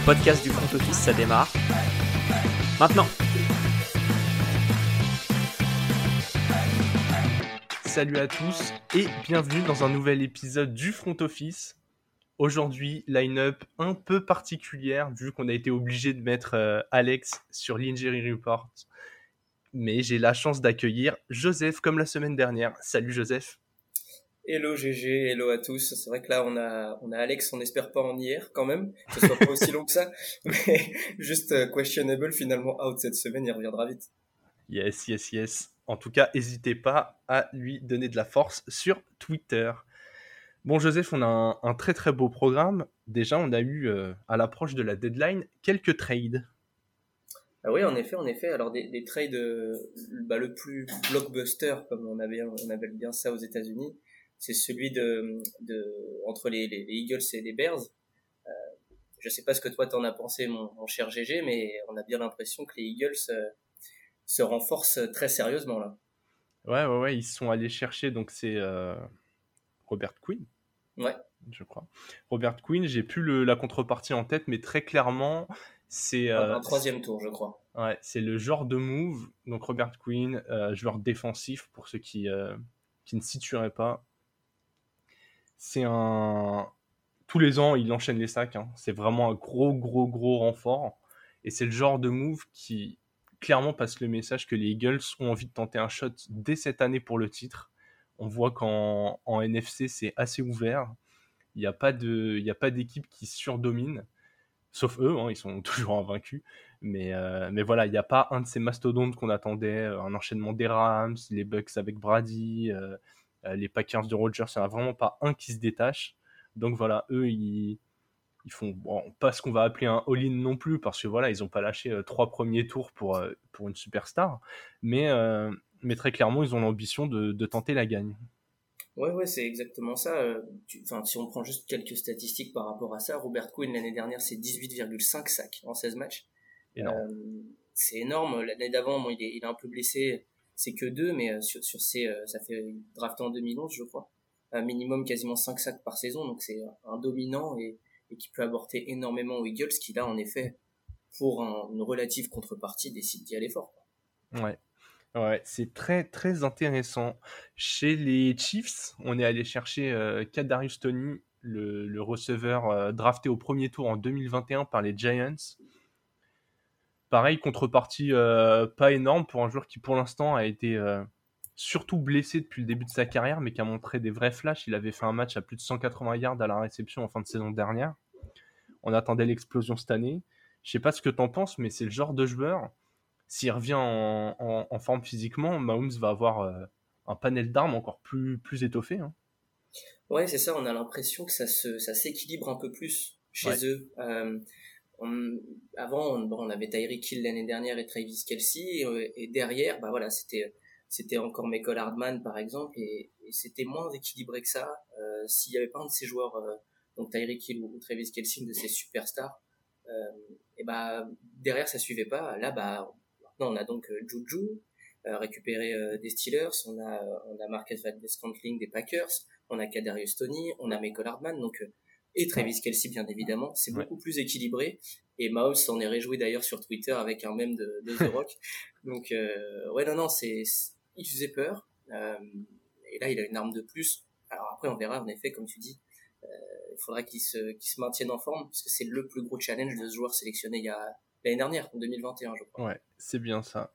le podcast du front office, ça démarre. Maintenant Salut à tous et bienvenue dans un nouvel épisode du front office. Aujourd'hui, line-up un peu particulière vu qu'on a été obligé de mettre euh, Alex sur l'Injury Report. Mais j'ai la chance d'accueillir Joseph comme la semaine dernière. Salut Joseph. Hello GG, hello à tous. C'est vrai que là on a on a Alex, on n'espère pas en hier quand même, que ce soit pas aussi long que ça, mais juste euh, questionable finalement out cette semaine, il reviendra vite. Yes, yes, yes. En tout cas, n'hésitez pas à lui donner de la force sur Twitter. Bon Joseph, on a un, très très beau programme. Déjà, on a eu euh, à l'approche de la deadline quelques trades. Ah oui, en effet, en effet. Alors des, trades, euh, bah, le plus blockbuster, comme on avait on avait bien ça aux États-Unis, c'est celui de, de entre les, les, Eagles et les Bears. Euh, je sais pas ce que toi t'en as pensé, mon, mon, cher GG, mais on a bien l'impression que les Eagles euh, se renforcent très sérieusement là. Ouais, ouais, ouais, ils sont allés chercher, donc c'est euh, Robert Quinn. Ouais. Je crois. Robert Quinn, j'ai plus le, la contrepartie en tête, mais très clairement, c'est. Euh, un troisième tour, je crois. Ouais, c'est le genre de move. Donc Robert Quinn, joueur défensif pour ceux qui, qui ne situeraient pas c'est un. Tous les ans, il enchaîne les sacs. Hein. C'est vraiment un gros, gros, gros renfort. Et c'est le genre de move qui clairement passe le message que les Eagles ont envie de tenter un shot dès cette année pour le titre. On voit qu'en en NFC, c'est assez ouvert. Il n'y a pas d'équipe qui surdomine, sauf eux, hein, ils sont toujours invaincus. Mais, euh, mais voilà, il n'y a pas un de ces mastodontes qu'on attendait, un enchaînement des Rams, les Bucks avec Brady, euh, les Packers de Rogers, il n'y en a vraiment pas un qui se détache. Donc voilà, eux, ils, ils font pas ce qu'on va appeler un all-in non plus, parce que voilà, ils n'ont pas lâché euh, trois premiers tours pour, euh, pour une superstar. Mais, mais très clairement, ils ont l'ambition de, de, tenter la gagne. Ouais, ouais, c'est exactement ça. Enfin, si on prend juste quelques statistiques par rapport à ça, Robert Quinn l'année dernière, c'est 18,5 sacs en 16 matchs. c'est énorme. L'année d'avant, il, est, il est un peu blessé c'est que deux, mais euh, sur, ces, euh, ça fait drafté en 2011, je crois, un minimum quasiment 5 sacs par saison, donc c'est un dominant et, qui peut apporter énormément aux Eagles, qui là, en effet, pour une relative contrepartie, décide d'y aller fort. Ouais. Ouais, c'est très très intéressant. Chez les Chiefs, on est allé chercher euh, Kadarius Tony, le, receveur drafté au premier tour en 2021 par les Giants. Pareil, contrepartie euh, pas énorme pour un joueur qui pour l'instant a été euh, surtout blessé depuis le début de sa carrière, mais qui a montré des vrais flashs. Il avait fait un match à plus de 180 yards à la réception en fin de saison dernière. On attendait l'explosion cette année. Je sais pas ce que tu en penses, mais c'est le genre de joueur. S'il revient en, forme physiquement, Mahomes va avoir euh, un panel d'armes encore plus, plus étoffé. Hein. Ouais, c'est ça. On a l'impression que ça s'équilibre un peu plus chez eux avant, on, on avait Tyreek Hill l'année dernière et Travis Kelsey, euh, et, derrière, bah voilà, c'était c'était encore Michael Hardman par exemple, et, c'était moins équilibré que ça. Euh, S'il y avait pas un de ces joueurs, euh, donc Tyreek Hill ou Travis Kelsey, de ces superstars, euh, et bah derrière ça suivait pas. Là, bah maintenant on a donc euh, Juju récupéré des Steelers, on a on a Marcus Valdez-Scantling des Packers, on a Kadarius Tony, on a Michael Hardman, donc et Travis Kelsey bien évidemment. C'est beaucoup plus équilibré et Maus s'en est réjoui d'ailleurs sur Twitter avec un mème de, de The Rock. Donc euh, ouais non non c'est il faisait peur euh, et là il a une arme de plus. Alors après on verra en effet comme tu dis euh, il faudra qu'il se qu'il se maintienne en forme parce que c'est le plus gros challenge de ce joueur sélectionné il y a l'année dernière en 2021 je crois. Ouais c'est bien ça.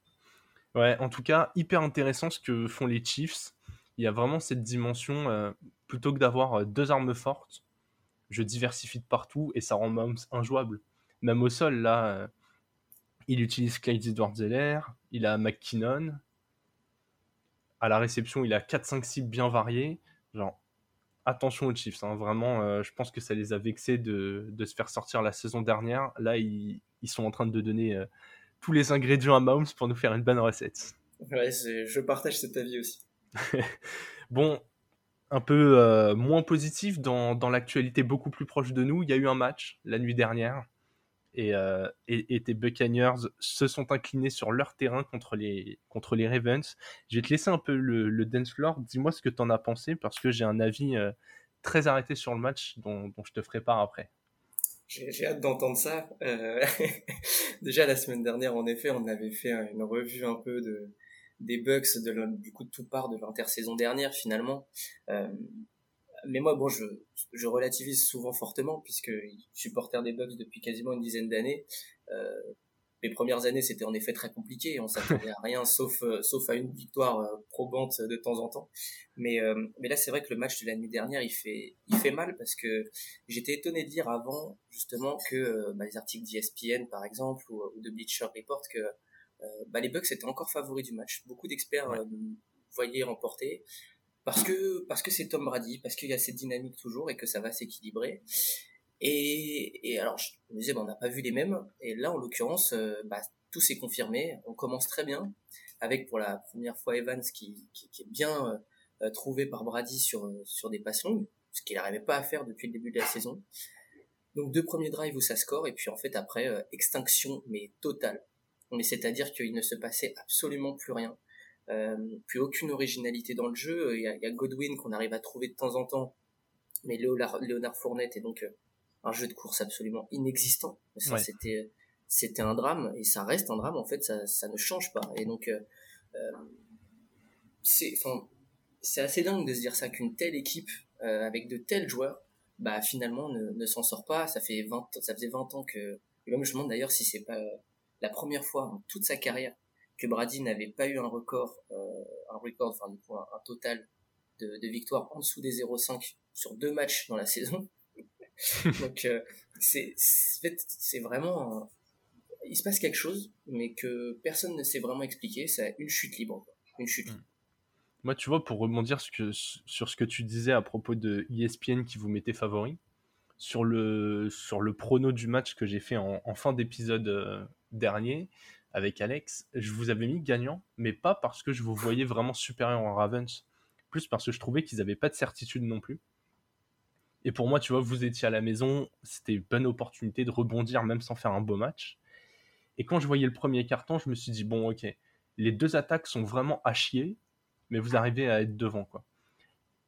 Ouais en tout cas hyper intéressant ce que font les Chiefs. Il y a vraiment cette dimension euh, plutôt que d'avoir euh, deux armes fortes je diversifie de partout et ça rend Mahomes injouable. Même au sol, là, euh, il utilise Clyde Edwards-Zeller, il a McKinnon. À la réception, il a 4-5 cibles bien variés. Genre, attention aux Chiefs, hein. vraiment, euh, je pense que ça les a vexés de, de, se faire sortir la saison dernière. Là, ils, ils sont en train de donner euh, tous les ingrédients à Mahomes pour nous faire une bonne recette. Ouais, je partage cet avis aussi. bon, un peu euh, moins positif dans, dans l'actualité beaucoup plus proche de nous. Il y a eu un match la nuit dernière et, euh, et, tes Buccaneers se sont inclinés sur leur terrain contre les, contre les Ravens. Je vais te laisser un peu le, le dance floor. Dis-moi ce que tu en as pensé parce que j'ai un avis euh, très arrêté sur le match dont, dont, je te ferai part après. J'ai hâte d'entendre ça. Euh, déjà la semaine dernière, en effet, on avait fait une revue un peu de des Bucks de du coup de tout part de l'intersaison dernière finalement. Euh, mais moi, bon, je, je relativise souvent fortement puisque supporter des Bucks depuis quasiment une dizaine d'années. Euh, les premières années, c'était en effet très compliqué. On s'attendait à rien, sauf euh, sauf à une victoire euh, probante de temps en temps. Mais euh, mais là, c'est vrai que le match de la nuit dernière, il fait il fait mal parce que j'étais étonné de lire avant justement que bah, les articles d'ESPN par exemple ou, de Bleacher Report que bah, les Bucks étaient encore favoris du match. Beaucoup d'experts voyaient remporter parce que parce que c'est Tom Brady, parce qu'il y a cette dynamique toujours et que ça va s'équilibrer. Et, et alors, je me disais, on n'a pas vu les mêmes. Et là, en l'occurrence, euh, bah, tout s'est confirmé. On commence très bien, avec pour la première fois Evans qui, qui, qui est bien euh, trouvé par Brady sur, sur des passes longues, ce qu'il n'arrivait pas à faire depuis le début de la saison. Donc deux premiers drives où ça score, et puis en fait après, euh, extinction, mais totale. Mais c'est-à-dire qu'il ne se passait absolument plus rien. Euh, plus aucune originalité dans le jeu. Il y a, il y a Godwin qu'on arrive à trouver de temps en temps, mais Léonard, Léonard Fournette est donc un jeu de course absolument inexistant. Ça, c'était, c'était un drame et ça reste un drame. En fait, ça, ça ne change pas. Et donc, euh, euh c'est, enfin, c'est assez dingue de se dire ça qu'une telle équipe euh, avec de tels joueurs, bah finalement ne, ne s'en sort pas. Ça fait 20, ça faisait 20 ans que, et même je me demande d'ailleurs si c'est pas la première fois en toute sa carrière que Brady n'avait pas eu un record, euh, un record, enfin du coup un, total de, victoires en dessous des 0,5 sur deux matchs dans la saison. Donc euh, c'est vraiment il se passe quelque chose, mais que personne ne sait vraiment expliquer. C'est une chute libre, une chute. Hmm. Moi, tu vois, pour rebondir sur ce que tu disais à propos de ESPN qui vous mettait favori, sur le, sur le prono du match que j'ai fait en, fin d'épisode euh, dernier avec Alex, je vous avais mis gagnant, mais pas parce que je vous voyais vraiment supérieur en Ravens, plus parce que je trouvais qu'ils n'avaient pas de certitude non plus. Et pour moi, tu vois, vous étiez à la maison, c'était une bonne opportunité de rebondir même sans faire un beau match. Et quand je voyais le premier carton, je me suis dit, bon, ok, les deux attaques sont vraiment à chier, mais vous arrivez à être devant, quoi.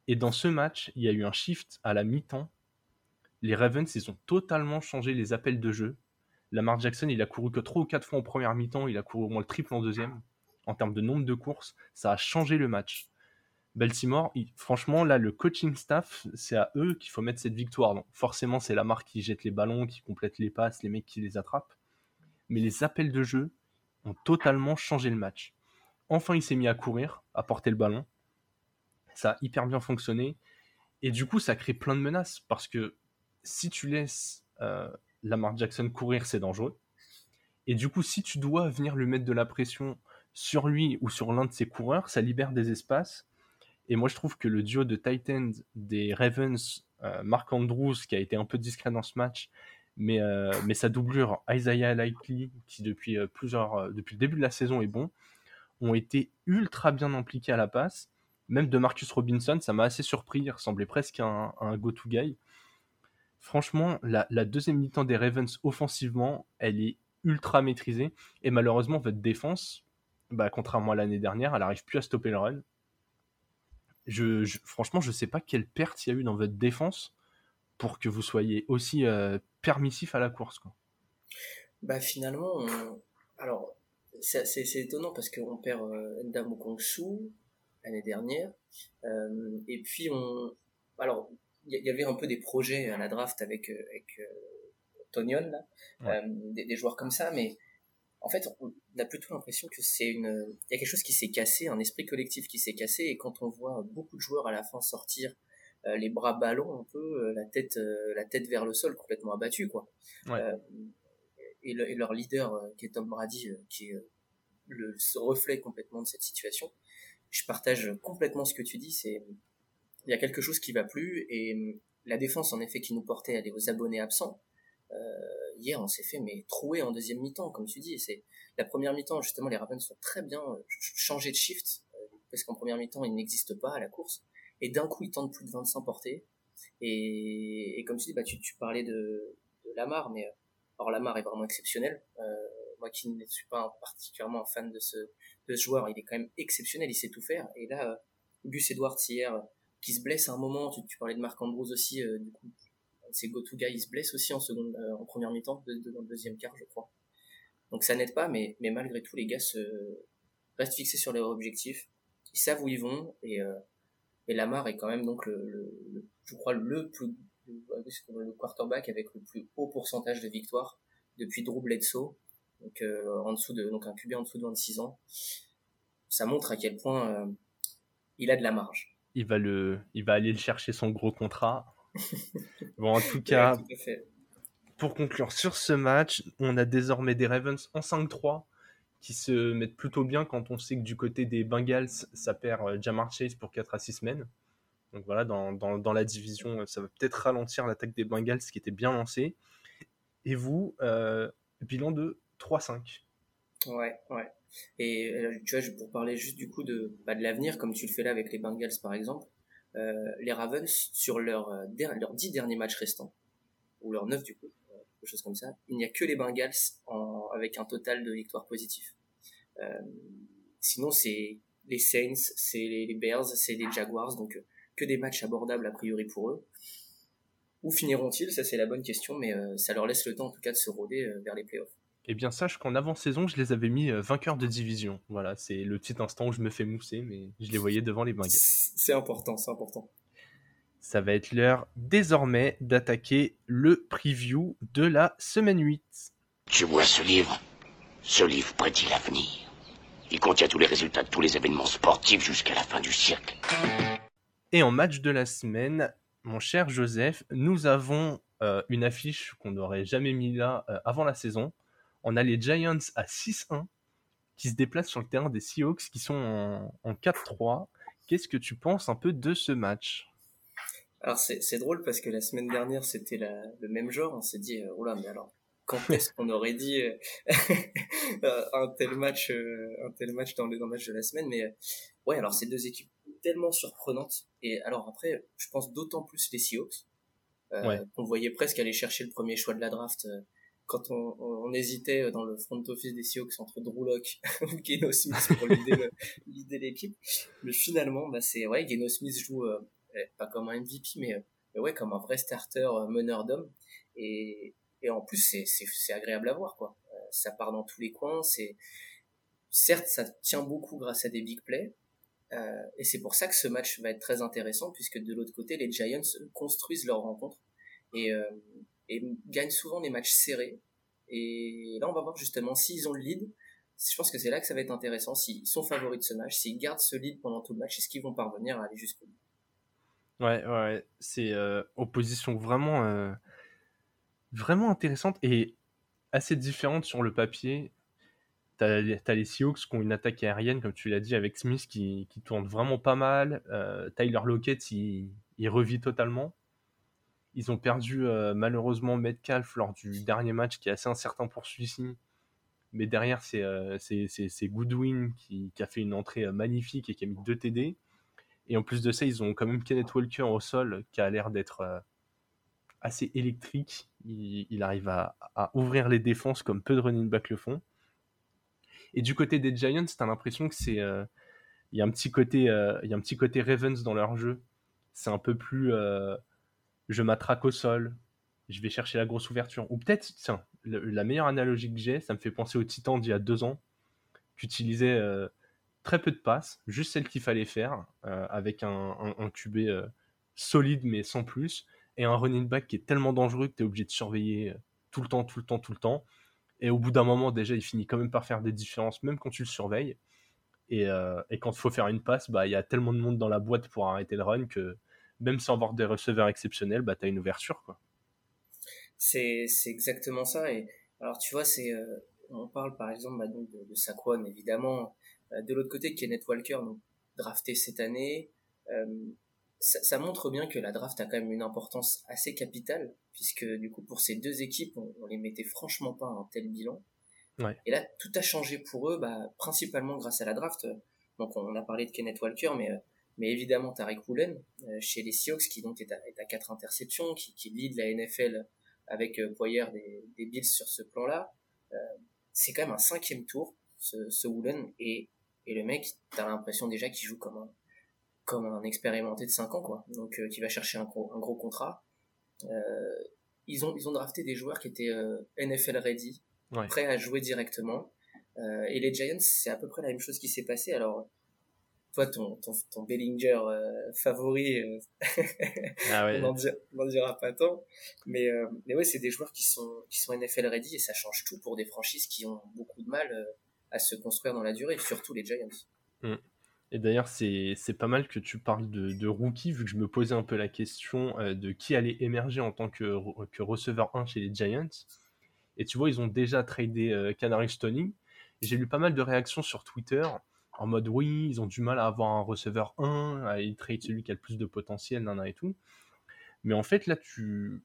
Et dans ce match, il y a eu un shift à la mi-temps. Les Ravens, ils ont totalement changé les appels de jeu. Lamar Jackson, il a couru que 3 ou 4 fois en première mi-temps, il a couru au moins le triple en deuxième. En termes de nombre de courses, ça a changé le match. Baltimore, franchement, là, le coaching staff, c'est à eux qu'il faut mettre cette victoire. Forcément, c'est la marque qui jette les ballons, qui complète les passes, les mecs qui les attrapent. Mais les appels de jeu ont totalement changé le match. Enfin, il s'est mis à courir, à porter le ballon. Ça a hyper bien fonctionné. Et du coup, ça crée plein de menaces. Parce que si tu laisses euh, Lamar Jackson courir, c'est dangereux. Et du coup, si tu dois venir lui mettre de la pression sur lui ou sur l'un de ses coureurs, ça libère des espaces et moi, je trouve que le duo de Titans des Ravens, euh, Mark Andrews, qui a été un peu discret dans ce match, mais, euh, sa doublure Isaiah Likely, qui depuis, euh, depuis le début de la saison est bon, ont été ultra bien impliqués à la passe. Même de Marcus Robinson, ça m'a assez surpris, il ressemblait presque à un, go-to guy. Franchement, la, deuxième mi-temps des Ravens offensivement, elle est ultra maîtrisée. Et malheureusement, votre défense, bah, contrairement à l'année dernière, elle n'arrive plus à stopper le run je, je, franchement, je sais pas quelle perte il y a eu dans votre défense pour que vous soyez aussi euh, permissif à la course. Bah finalement, alors c'est étonnant parce qu'on perd euh, Ndamo l'année dernière, euh, et puis on, il y, avait un peu des projets à la draft avec euh, avec Tonion là, des, des, joueurs comme ça, mais en fait, on a plutôt l'impression que c'est une, il y a quelque chose qui s'est cassé, un esprit collectif qui s'est cassé, et quand on voit beaucoup de joueurs à la fin sortir euh, les bras ballants un peu, euh, la tête, euh, la tête vers le sol, complètement abattu, quoi. Et, et, leur leader, qui est Tom Brady, qui est le reflet complètement de cette situation. Je partage complètement ce que tu dis. C'est, il y a quelque chose qui va plus, et la défense, en effet, qui nous portait, elle est aux abonnés absents. Euh, hier, on s'est fait mais trouer en deuxième mi-temps, comme tu dis. C'est la première mi-temps, justement, les Ravens sont très bien euh, changés de shift euh, parce qu'en première mi-temps, ils n'existent pas à la course. Et d'un coup, ils tentent plus de 25 portées. Et, et comme tu dis, bah, tu, tu parlais de, de Lamar, mais alors Lamar est vraiment exceptionnel. Euh, moi qui ne suis pas particulièrement fan de ce, de ce joueur, il est quand même exceptionnel, il sait tout faire. Et là, Gus Edwards hier, qui se blesse à un moment, tu, parlais de Marc Andrews aussi, du coup, ses go-to guys il se blesse aussi en seconde, en première mi-temps, dans le deuxième quart, je crois. Donc ça n'aide pas, mais, mais malgré tout, les gars se restent fixés sur leur objectif. Ils savent où ils vont et, et Lamar est quand même donc le, je crois le plus le quarterback avec le plus haut pourcentage de victoires depuis Drew Bledsoe, donc en dessous de donc un QB en dessous de 26 ans. Ça montre à quel point il a de la marge. Il va le, il va aller le chercher son gros contrat. bon, en tout cas, pour conclure sur ce match, on a désormais des Ravens en 5-3 qui se mettent plutôt bien quand on sait que du côté des Bengals, ça perd euh, Jamar Chase pour 4 à 6 semaines. Donc voilà, dans, dans, dans la division, ça va peut-être ralentir l'attaque des Bengals qui était bien lancée. Et vous, euh, bilan de 3-5. Ouais, ouais. Et euh, tu vois, pour parler juste du coup de, bah, de l'avenir, comme tu le fais là avec les Bengals par exemple, euh, les Ravens, sur leurs euh, leurs 10 derniers matchs restants, ou leurs 9 du coup, quelque chose comme ça, il n'y a que les Bengals en, avec un total de victoires positives. sinon, c'est les Saints, c'est les, Bears, c'est les Jaguars, donc que des matchs abordables a priori pour eux. Où finiront-ils? Ça, c'est la bonne question, mais ça leur laisse le temps en tout cas de se rôder vers les playoffs. Eh bien, sache qu'en avant-saison, je les avais mis euh, vainqueurs de division. Voilà, c'est le petit instant où je me fais mousser, mais je les voyais devant les Bengals. C'est important, c'est important. Ça va être l'heure désormais d'attaquer le preview de la semaine 8. Tu vois ce livre Ce livre prédit l'avenir. Il contient tous les résultats de tous les événements sportifs jusqu'à la fin du siècle. Et en match de la semaine, mon cher Joseph, nous avons euh, une affiche qu'on n'aurait jamais mis là euh, avant la saison on a les Giants à 6-1 qui se déplacent sur le terrain des Seahawks qui sont en, 4-3. Qu'est-ce que tu penses un peu de ce match? Alors c'est drôle parce que la semaine dernière c'était le même genre. On s'est dit, oh là, mais alors quand est-ce qu'on aurait dit euh, un tel match, euh, un tel match dans le, match de la semaine? Mais ouais, alors ces deux équipes tellement surprenantes. Et alors après, je pense d'autant plus les Seahawks. Euh, On voyait presque aller chercher le premier choix de la draft quand on, on, hésitait dans le front office des Seahawks entre Drew Locke ou Geno Smith pour l'idée l'équipe, mais finalement, bah c'est ouais, Geno Smith joue euh, eh, pas comme un MVP, mais, euh, mais, ouais, comme un vrai starter euh, meneur d'hommes. Et, et en plus, c'est, agréable à voir, quoi. ça part dans tous les coins. C'est certes, ça tient beaucoup grâce à des big plays. Euh, et c'est pour ça que ce match va être très intéressant, puisque de l'autre côté, les Giants construisent leur rencontre. Et, euh, et gagnent souvent des matchs serrés. Et là, on va voir justement s'ils ont le lead. Je pense que c'est là que ça va être intéressant. S'ils sont favoris de ce match, s'ils gardent ce lead pendant tout le match, est-ce qu'ils vont parvenir à aller jusqu'au bout? Ouais, ouais, c'est euh, opposition vraiment, euh, vraiment intéressante et assez différente sur le papier. T'as as les Seahawks qui ont une attaque aérienne, comme tu l'as dit, avec Smith qui, tourne vraiment pas mal. Euh, Tyler Lockett, il revit totalement. Ils ont perdu euh, malheureusement Metcalf lors du dernier match qui est assez incertain pour celui-ci. Mais derrière, c'est euh, Goodwin qui, a fait une entrée euh, magnifique et qui a mis 2 TD. Et en plus de ça, ils ont quand même Kenneth Walker au sol qui a l'air d'être assez électrique. Il, arrive à, ouvrir les défenses comme peu de running back le font. Et du côté des Giants, t'as l'impression que c'est il y a un petit côté il y a un petit côté Ravens dans leur jeu. C'est un peu plus je m'attraque au sol, je vais chercher la grosse ouverture. Ou peut-être, tiens, la meilleure analogie que j'ai, ça me fait penser au Titan d'il y a deux ans, qui utilisait euh, très peu de passes, juste celles qu'il fallait faire, euh, avec un, un, QB euh, solide mais sans plus, et un running back qui est tellement dangereux que tu es obligé de surveiller tout le temps, tout le temps, tout le temps. Et au bout d'un moment, déjà, il finit quand même par faire des différences, même quand tu le surveilles. Et, et quand il faut faire une passe, bah, il y a tellement de monde dans la boîte pour arrêter le run que même sans avoir des receveurs exceptionnels, bah, tu as une ouverture. quoi. C'est, c'est exactement ça. Et alors, tu vois, c'est, euh, on parle par exemple bah, donc, de, de Saquon, évidemment. Euh, de l'autre côté, Kenneth Walker, donc, drafté cette année. Euh, ça, ça, montre bien que la draft a quand même une importance assez capitale, puisque du coup, pour ces deux équipes, on, on les mettait franchement pas à un tel bilan. Ouais. Et là, tout a changé pour eux, bah, principalement grâce à la draft. Donc, on a parlé de Kenneth Walker, mais mais évidemment Tariq Woolen euh, chez les Seahawks qui donc est à, est à 4 interceptions, qui, qui lead la NFL avec euh, Poyer des, des Bills sur ce plan-là. Euh, c'est quand même un cinquième tour, ce, ce Woolen, et, et le mec, t'as l'impression déjà qu'il joue comme un, comme un expérimenté de 5 ans, quoi. Donc, qui va chercher un gros, un gros contrat. ils ont ils ont drafté des joueurs qui étaient NFL ready, prêts à jouer directement. et les Giants, c'est à peu près la même chose qui s'est passé. Alors toi, ton, ton, ton Bellinger favori, ah ouais. on n'en dira, pas tant. Mais, mais ouais, c'est des joueurs qui sont, qui sont NFL ready et ça change tout pour des franchises qui ont beaucoup de mal à se construire dans la durée, surtout les Giants. Mm. Et d'ailleurs, c'est pas mal que tu parles de, de, rookie, vu que je me posais un peu la question euh, de qui allait émerger en tant que, que, receveur 1 chez les Giants. Et tu vois, ils ont déjà tradé euh, Canary Stoney. J'ai lu pas mal de réactions sur Twitter en mode oui, ils ont du mal à avoir un receveur 1, à trade celui qui a le plus de potentiel, nan, et tout. Mais en fait, là,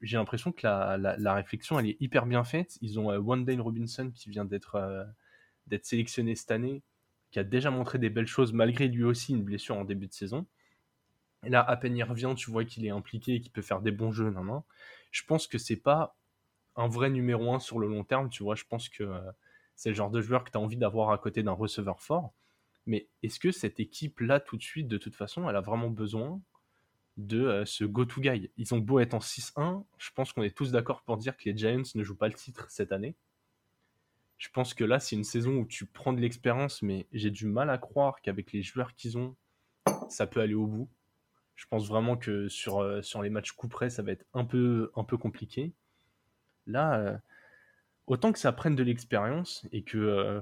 j'ai l'impression que la, réflexion, elle est hyper bien faite. Ils ont euh, Robinson qui vient d'être euh, d'être sélectionné cette année, qui a déjà montré des belles choses malgré lui aussi une blessure en début de saison. Et là, à peine il revient, tu vois qu'il est impliqué et qu'il peut faire des bons jeux. Non, Je pense que c'est pas un vrai numéro 1 sur le long terme, tu vois. Je pense que euh, c'est le genre de joueur que tu as envie d'avoir à côté d'un receveur fort. Mais est-ce que cette équipe-là, tout de suite, de toute façon, elle a vraiment besoin de euh, ce go-to guy? Ils ont beau être en 6-1, je pense qu'on est tous d'accord pour dire que les Giants ne jouent pas le titre cette année je pense que là, c'est une saison où tu prends de l'expérience, mais j'ai du mal à croire qu'avec les joueurs qu'ils ont, ça peut aller au bout. Je pense vraiment que sur, euh, les matchs coup près, ça va être un peu, un peu compliqué. Là, euh, autant que ça prenne de l'expérience et que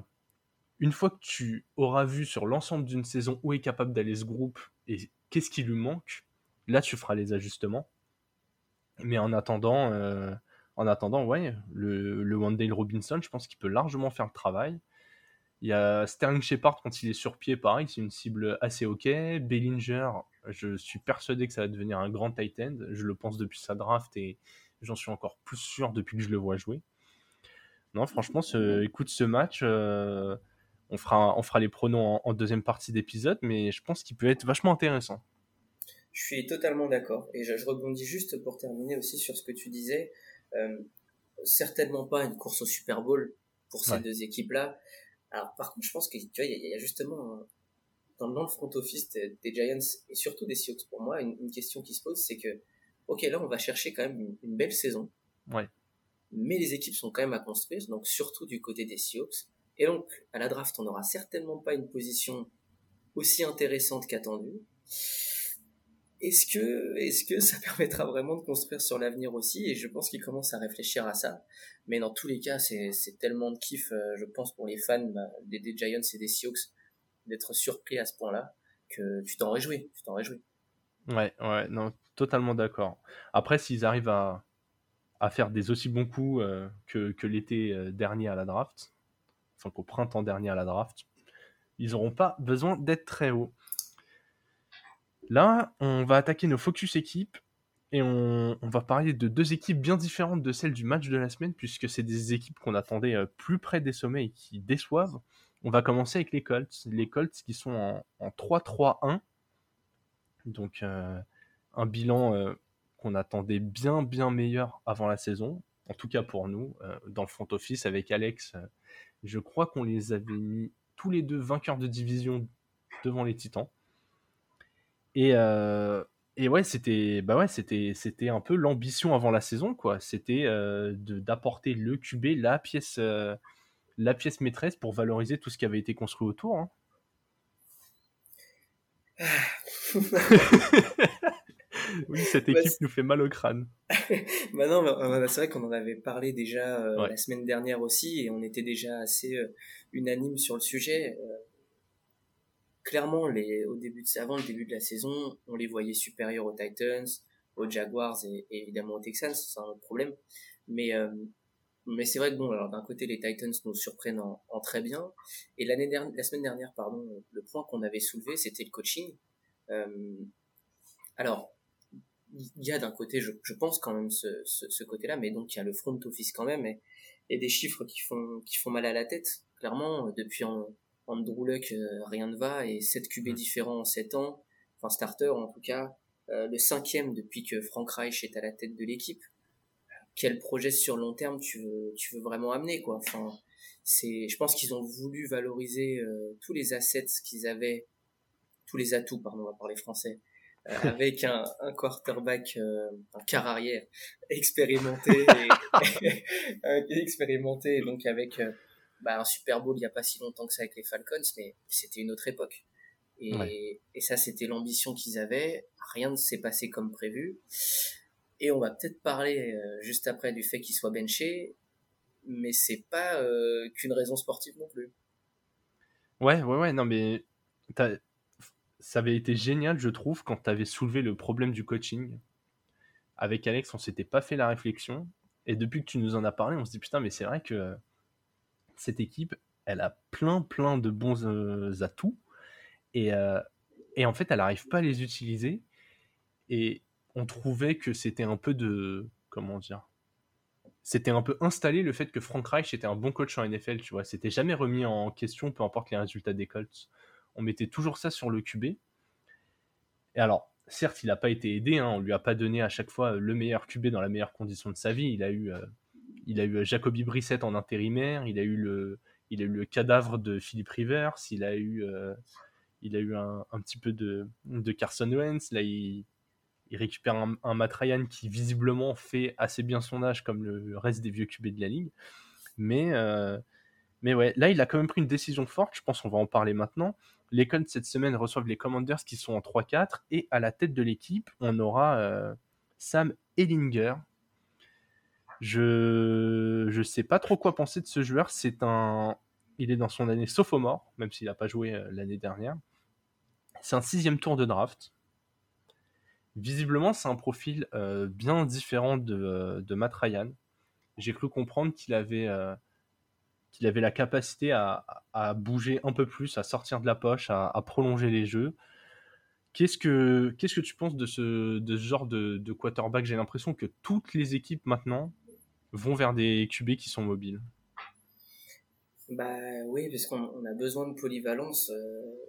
une fois que tu auras vu sur l'ensemble d'une saison où est capable d'aller ce groupe et qu'est-ce qui lui manque, là tu feras les ajustements. Mais en attendant, en attendant, ouais, le, le Wendell Robinson, je pense qu'il peut largement faire le travail. Il y a Sterling Shepard quand il est sur pied, pareil, c'est une cible assez ok. Bellinger, je suis persuadé que ça va devenir un grand tight end. Je le pense depuis sa draft et j'en suis encore plus sûr depuis que je le vois jouer. Non, franchement, écoute, ce match, euh, on, fera, on fera les pronoms en, deuxième partie d'épisode, mais je pense qu'il peut être vachement intéressant. Je suis totalement d'accord. Et je, je, rebondis juste pour terminer aussi sur ce que tu disais. Euh, certainement pas une course au Super Bowl pour ces deux équipes-là. Alors par contre, je pense qu'il y, y, a justement dans, le front office des, Giants et surtout des Seahawks pour moi une, question qui se pose, c'est que ok là on va chercher quand même une, belle saison. Ouais. Mais les équipes sont quand même à construire, donc surtout du côté des Seahawks. Et donc à la draft, on n'aura certainement pas une position aussi intéressante qu'attendue. Est-ce que, ça permettra vraiment de construire sur l'avenir aussi? Et je pense qu'ils commencent à réfléchir à ça. Mais dans tous les cas, c'est, tellement de kiff, euh, je pense, pour les fans bah, des, Giants et des Seahawks d'être surpris à ce point-là que tu t'en réjouis. Tu t'en. Ouais, ouais, non, totalement d'accord. Après, s'ils arrivent à, faire des aussi bons coups euh, que, que l'été euh, dernier à la draft, enfin qu'au printemps dernier à la draft, ils n'auront pas besoin d'être très hauts. Là, on va attaquer nos focus équipes et on, va parler de deux équipes bien différentes de celles du match de la semaine, puisque c'est des équipes qu'on attendait euh, plus près des sommets et qui déçoivent. On va commencer avec les Colts. Les Colts qui sont en, 3-3-1. Donc euh, un bilan euh, qu'on attendait bien bien meilleur avant la saison. En tout cas pour nous, dans le front office avec Alex, je crois qu'on les avait mis tous les deux vainqueurs de division devant les Titans. Et, euh, et ouais, c'était bah ouais, c'était c'était un peu l'ambition avant la saison quoi. C'était euh, d'apporter le QB, la pièce euh, la pièce maîtresse pour valoriser tout ce qui avait été construit autour. Hein. oui, cette bah, équipe nous fait mal au crâne. bah non, bah, c'est vrai qu'on en avait parlé déjà la semaine dernière aussi et on était déjà assez unanime sur le sujet clairement, les, au début de, avant le début de la saison, on les voyait supérieurs aux Titans, aux Jaguars et, évidemment aux Texans, c'est un autre problème. Mais, euh, mais c'est vrai que bon, alors d'un côté, les Titans nous surprennent en, très bien. Et l'année dernière, la semaine dernière, pardon, le point qu'on avait soulevé, c'était le coaching. Euh, alors, il y a d'un côté, je, je, pense quand même ce, ce, ce côté-là, mais donc il y a le front office quand même et, et des chiffres qui font qui font mal à la tête. Clairement, depuis en, Andrew Luck, euh, rien ne va, et 7 QB différents en 7 ans, enfin starter en tout cas, euh, le cinquième depuis que Frank Reich est à la tête de l'équipe. Quel projet sur long terme tu veux, tu veux vraiment amener quoi? Enfin, c'est, je pense qu'ils ont voulu valoriser euh, tous les assets qu'ils avaient, tous les atouts, pardon, on va parler français, avec un, un quarterback, un quart arrière expérimenté, et, expérimenté, donc avec bah, un Super Bowl il n'y a pas si longtemps que ça avec les Falcons, mais c'était une autre époque. Et, et ça, c'était l'ambition qu'ils avaient. Rien ne s'est passé comme prévu. Et on va peut-être parler euh, juste après du fait qu'il soit benché, mais c'est pas euh, qu'une raison sportive non plus. Ouais, ouais, ouais, non, mais ça avait été génial, je trouve, quand tu avais soulevé le problème du coaching. Avec Alex, on s'était pas fait la réflexion. Et depuis que tu nous en as parlé, on se dit putain, mais c'est vrai que cette équipe, elle a plein, plein de bons euh, atouts. Et, et en fait, elle n'arrive pas à les utiliser. Et on trouvait que c'était un peu de. Comment dire C'était un peu installé le fait que Frank Reich était un bon coach en NFL, tu vois. C'était jamais remis en question, peu importe les résultats des Colts. On mettait toujours ça sur le QB. Et alors, certes, il n'a pas été aidé, hein, on lui a pas donné à chaque fois le meilleur QB dans la meilleure condition de sa vie. Il a eu, euh, il a eu Jacoby Brissett en intérimaire, il a eu le, cadavre de Philippe Rivers, il a eu, euh, un, petit peu de, Carson Wentz. Là, il, récupère un, Ryan qui visiblement fait assez bien son âge comme le reste des vieux QB de la ligue. Mais, euh, mais ouais, là il a quand même pris une décision forte, je pense qu'on va en parler maintenant. Les Colts cette semaine reçoivent les Commanders qui sont en 3-4 et à la tête de l'équipe on aura euh, Sam Ellinger. Je ne sais pas trop quoi penser de ce joueur. C'est un, il est dans son année sophomore, même s'il n'a pas joué euh, l'année dernière. C'est un sixième tour de draft. Visiblement, c'est un profil euh, bien différent de, de Matt Ryan. J'ai cru comprendre qu'il avait, qu'il avait la capacité à, bouger un peu plus, à sortir de la poche, à, prolonger les jeux. Qu'est-ce que, tu penses de ce, genre de, quarterback? J'ai l'impression que toutes les équipes maintenant vont vers des QB qui sont mobiles. Bah oui, parce qu'on a besoin de polyvalence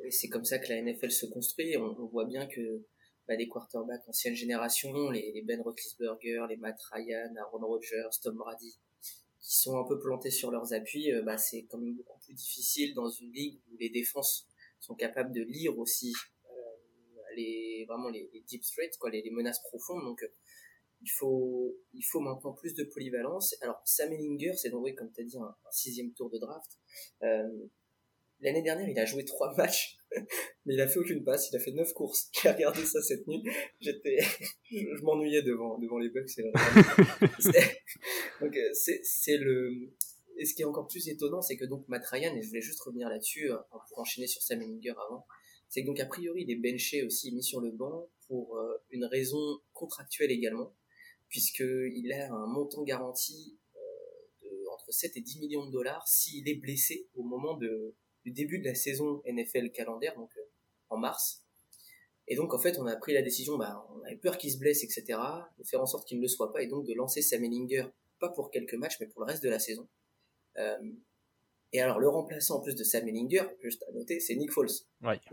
et c'est comme ça que la NFL se construit. on voit bien que bah, les quarterbacks ancienne génération, les, Ben Roethlisberger, les Matt Ryan, Aaron Rodgers, Tom Brady, qui sont un peu plantés sur leurs appuis, euh, bah, c'est quand même beaucoup plus difficile dans une ligue où les défenses sont capables de lire aussi euh, les vraiment les, deep threats, quoi, les, menaces profondes. Donc euh, il faut il faut maintenant plus de polyvalence. Alors Sam Ellinger, c'est donc comme tu as dit un, sixième tour de draft. L'année dernière, il a joué trois matchs, mais il a fait aucune passe. Il a fait neuf courses. J'ai regardé ça cette nuit. J'étais, je m'ennuyais devant devant les Bucks. donc euh, c'est c'est le. Et ce qui est encore plus étonnant, c'est que donc Matt Ryan, et je voulais juste revenir là-dessus euh, pour enchaîner sur Sam Ellinger avant, c'est que donc a priori il est benché aussi, mis sur le banc pour euh, une raison contractuelle également, puisque il a un montant garanti de entre 7 et 10 millions de dollars s'il est blessé au moment de du début de la saison NFL calendaire, donc euh, en mars. Et donc en fait, on a pris la décision, bah, on avait peur qu'il se blesse, etc., de faire en sorte qu'il ne le soit pas, et donc de lancer Sam Ellinger, pas pour quelques matchs, mais pour le reste de la saison. Euh, et alors le remplaçant en plus de Sam Ellinger, juste à noter, c'est Nick Foles. Ouais.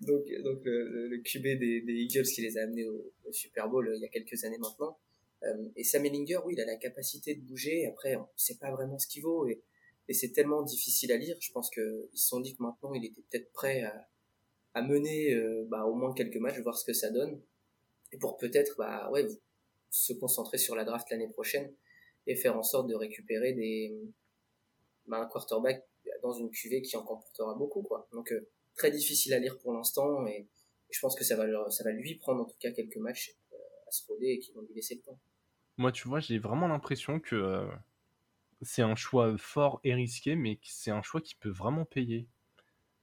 donc donc le, QB des, Eagles qui les a amenés au, Super Bowl euh, il y a quelques années maintenant. et Sam Ellinger, oui, il a la capacité de bouger. Après, on sait pas vraiment ce qu'il vaut. Et et c'est tellement difficile à lire. Je pense qu'ils se sont dit que maintenant il était peut-être prêt à, à mener euh, bah, au moins quelques matchs, voir ce que ça donne, et pour peut-être bah ouais se concentrer sur la draft l'année prochaine et faire en sorte de récupérer des bah, un quarterback dans une cuvée qui en comportera beaucoup quoi. Donc euh, très difficile à lire pour l'instant et, je pense que ça va ça va lui prendre en tout cas quelques matchs euh, à se roder et qui vont lui laisser le temps. Moi, tu vois, j'ai vraiment l'impression que c'est un choix fort et risqué, mais c'est un choix qui peut vraiment payer.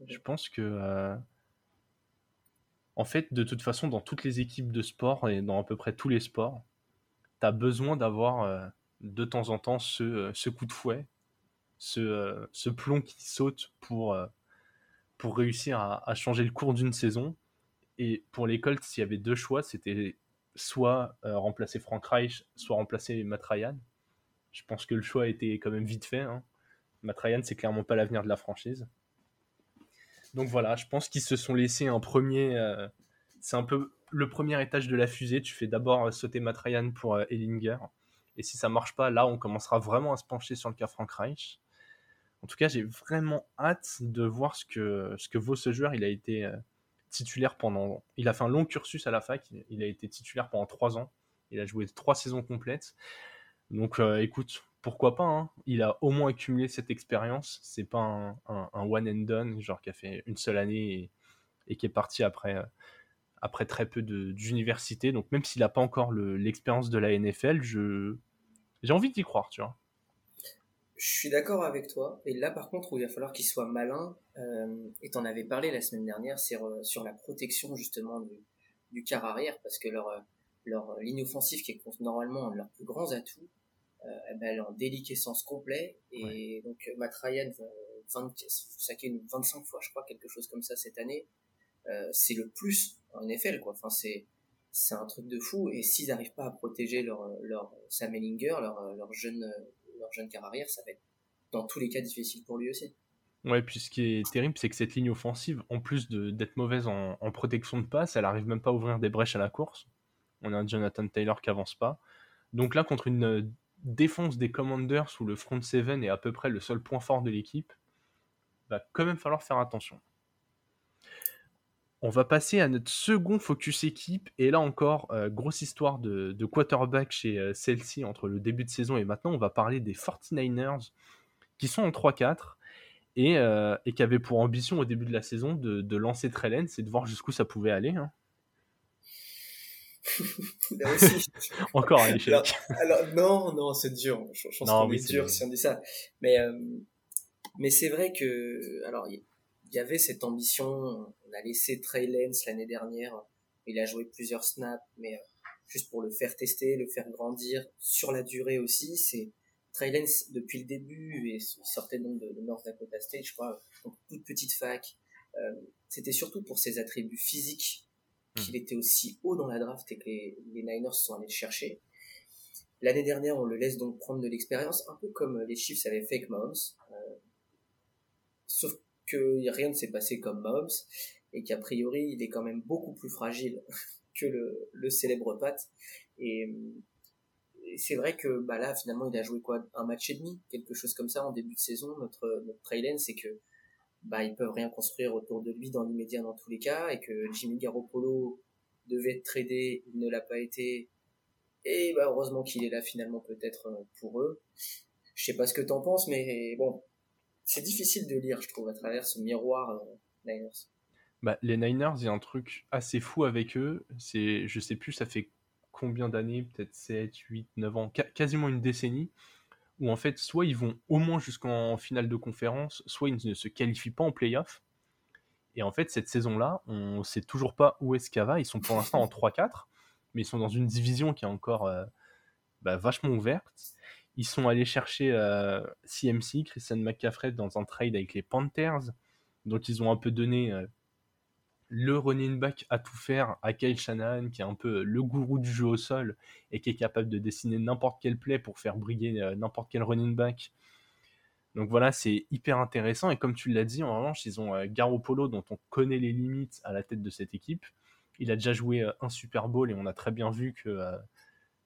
Je pense que, euh, en fait, de toute façon, dans toutes les équipes de sport et dans à peu près tous les sports, tu as besoin d'avoir euh, de temps en temps ce, ce coup de fouet, ce, ce, plomb qui saute pour, pour réussir à, à, changer le cours d'une saison. Et pour les Colts, s'il y avait deux choix, c'était soit remplacer Frank Reich, soit remplacer Matt Ryan. Je pense que le choix a été quand même vite fait. Hein. C'est clairement pas l'avenir de la franchise. Donc voilà, je pense qu'ils se sont laissés un premier. Euh, c'est un peu le premier étage de la fusée. Tu fais d'abord sauter Matt pour euh, Ellinger. Et si ça marche pas, là, on commencera vraiment à se pencher sur le cas Frank Reich. En tout cas, j'ai vraiment hâte de voir ce que, vaut ce joueur. Il a été euh, titulaire pendant. Il a fait un long cursus à la fac. Il a été titulaire pendant trois ans. Il a joué trois saisons complètes. Donc, euh, écoute, pourquoi pas hein. Il a au moins accumulé cette expérience. C'est pas un, one and done, genre qui a fait une seule année et, qui est parti après, euh, très peu d'université. Donc, même s'il n'a pas encore l'expérience de la NFL, j'ai envie d'y croire, tu vois. Je suis d'accord avec toi. Et là, par contre, il va falloir qu'il soit malin, euh, et t'en avais parlé la semaine dernière, euh, sur la protection justement du, du quart arrière, parce que leur, leur ligne offensive, qui est normalement de leurs plus grands atouts, ben, elle est en déliquescence complet. Et donc, Matt Ryan, 20, une 25 fois, je crois, quelque chose comme ça cette année. Euh, c'est le plus en NFL, quoi. Enfin, c'est c'est un truc de fou. Et s'ils n'arrivent pas à protéger leur, leur Sam Ellinger, leur, leur jeune leur jeune quart arrière, ça va être dans tous les cas difficile pour lui aussi. Ouais, puis ce qui est terrible, c'est que cette ligne offensive, en plus d'être mauvaise en, protection de passe, elle arrive même pas à ouvrir des brèches à la course. On a un Jonathan Taylor qui avance pas. Donc là, contre une euh, défense des Commanders où le front seven est à peu près le seul point fort de l'équipe, va quand même falloir faire attention. On va passer à notre second focus équipe. Et là encore, euh, grosse histoire de, quarterback chez euh, Chelsea entre le début de saison et maintenant. On va parler des 49ers qui sont en 3-4 euh, et, qui avaient pour ambition au début de la saison de, lancer Trellens et de voir jusqu'où ça pouvait aller. Hein. encore un échec. Alors, non, non, c'est dur. Je, pense qu'on est dur si on dit ça. Mais, mais c'est vrai que. Alors, il y avait cette ambition. On a laissé Trey Lance l'année dernière. Il a joué plusieurs snaps, mais euh, juste pour le faire tester, le faire grandir sur la durée aussi. C'est Trey Lance depuis le début et il sortait donc de, North Dakota State, je crois, donc toute petite fac. Euh, c'était surtout pour ses attributs physiques. Qu'il était aussi haut dans la draft et que les, Niners sont allés le chercher. L'année dernière, on le laisse donc prendre de l'expérience, un peu comme les Chiefs avaient fait avec Mahomes. Euh, sauf que rien ne s'est passé comme Mahomes et qu'a priori il est quand même beaucoup plus fragile que le, célèbre Pat. Et, c'est vrai que bah là finalement il a joué quoi un match et demi, quelque chose comme ça en début de saison. Notre notre c'est que bah ils peuvent rien construire autour de lui dans l'immédiat dans tous les cas et que Jimmy Garoppolo devait être tradé, il ne l'a pas été. Et bah heureusement qu'il est là finalement peut-être euh, pour eux. Je sais pas ce que t'en penses, mais bon, c'est difficile de lire, je trouve, à travers ce miroir euh, Niners. Bah, les Niners, il y a un truc assez fou avec eux. C'est, je sais plus, ça fait combien d'années, peut-être 7, 8, 9 ans, quasiment une décennie, où en fait, soit ils vont au moins jusqu'en finale de conférence, soit ils ne se qualifient pas en playoff. Et en fait, cette saison-là, on ne sait toujours pas où est-ce qu'elle va. Ils sont pour l'instant en 3-4, mais ils sont dans une division qui est encore euh, bah, vachement ouverte. Ils sont allés chercher CMC, euh, Christian McCaffrey, dans un trade avec les Panthers. Donc ils ont un peu donné euh, le running back à tout faire à Kyle Shanahan, qui est un peu le gourou du jeu au sol et qui est capable de dessiner n'importe quel play pour faire briller euh, n'importe quel running back. Donc voilà, c'est hyper intéressant. Et comme tu l'as dit, en revanche, ils ont Garoppolo, dont on connaît les limites à la tête de cette équipe. Il a déjà joué un Super Bowl et on a très bien vu que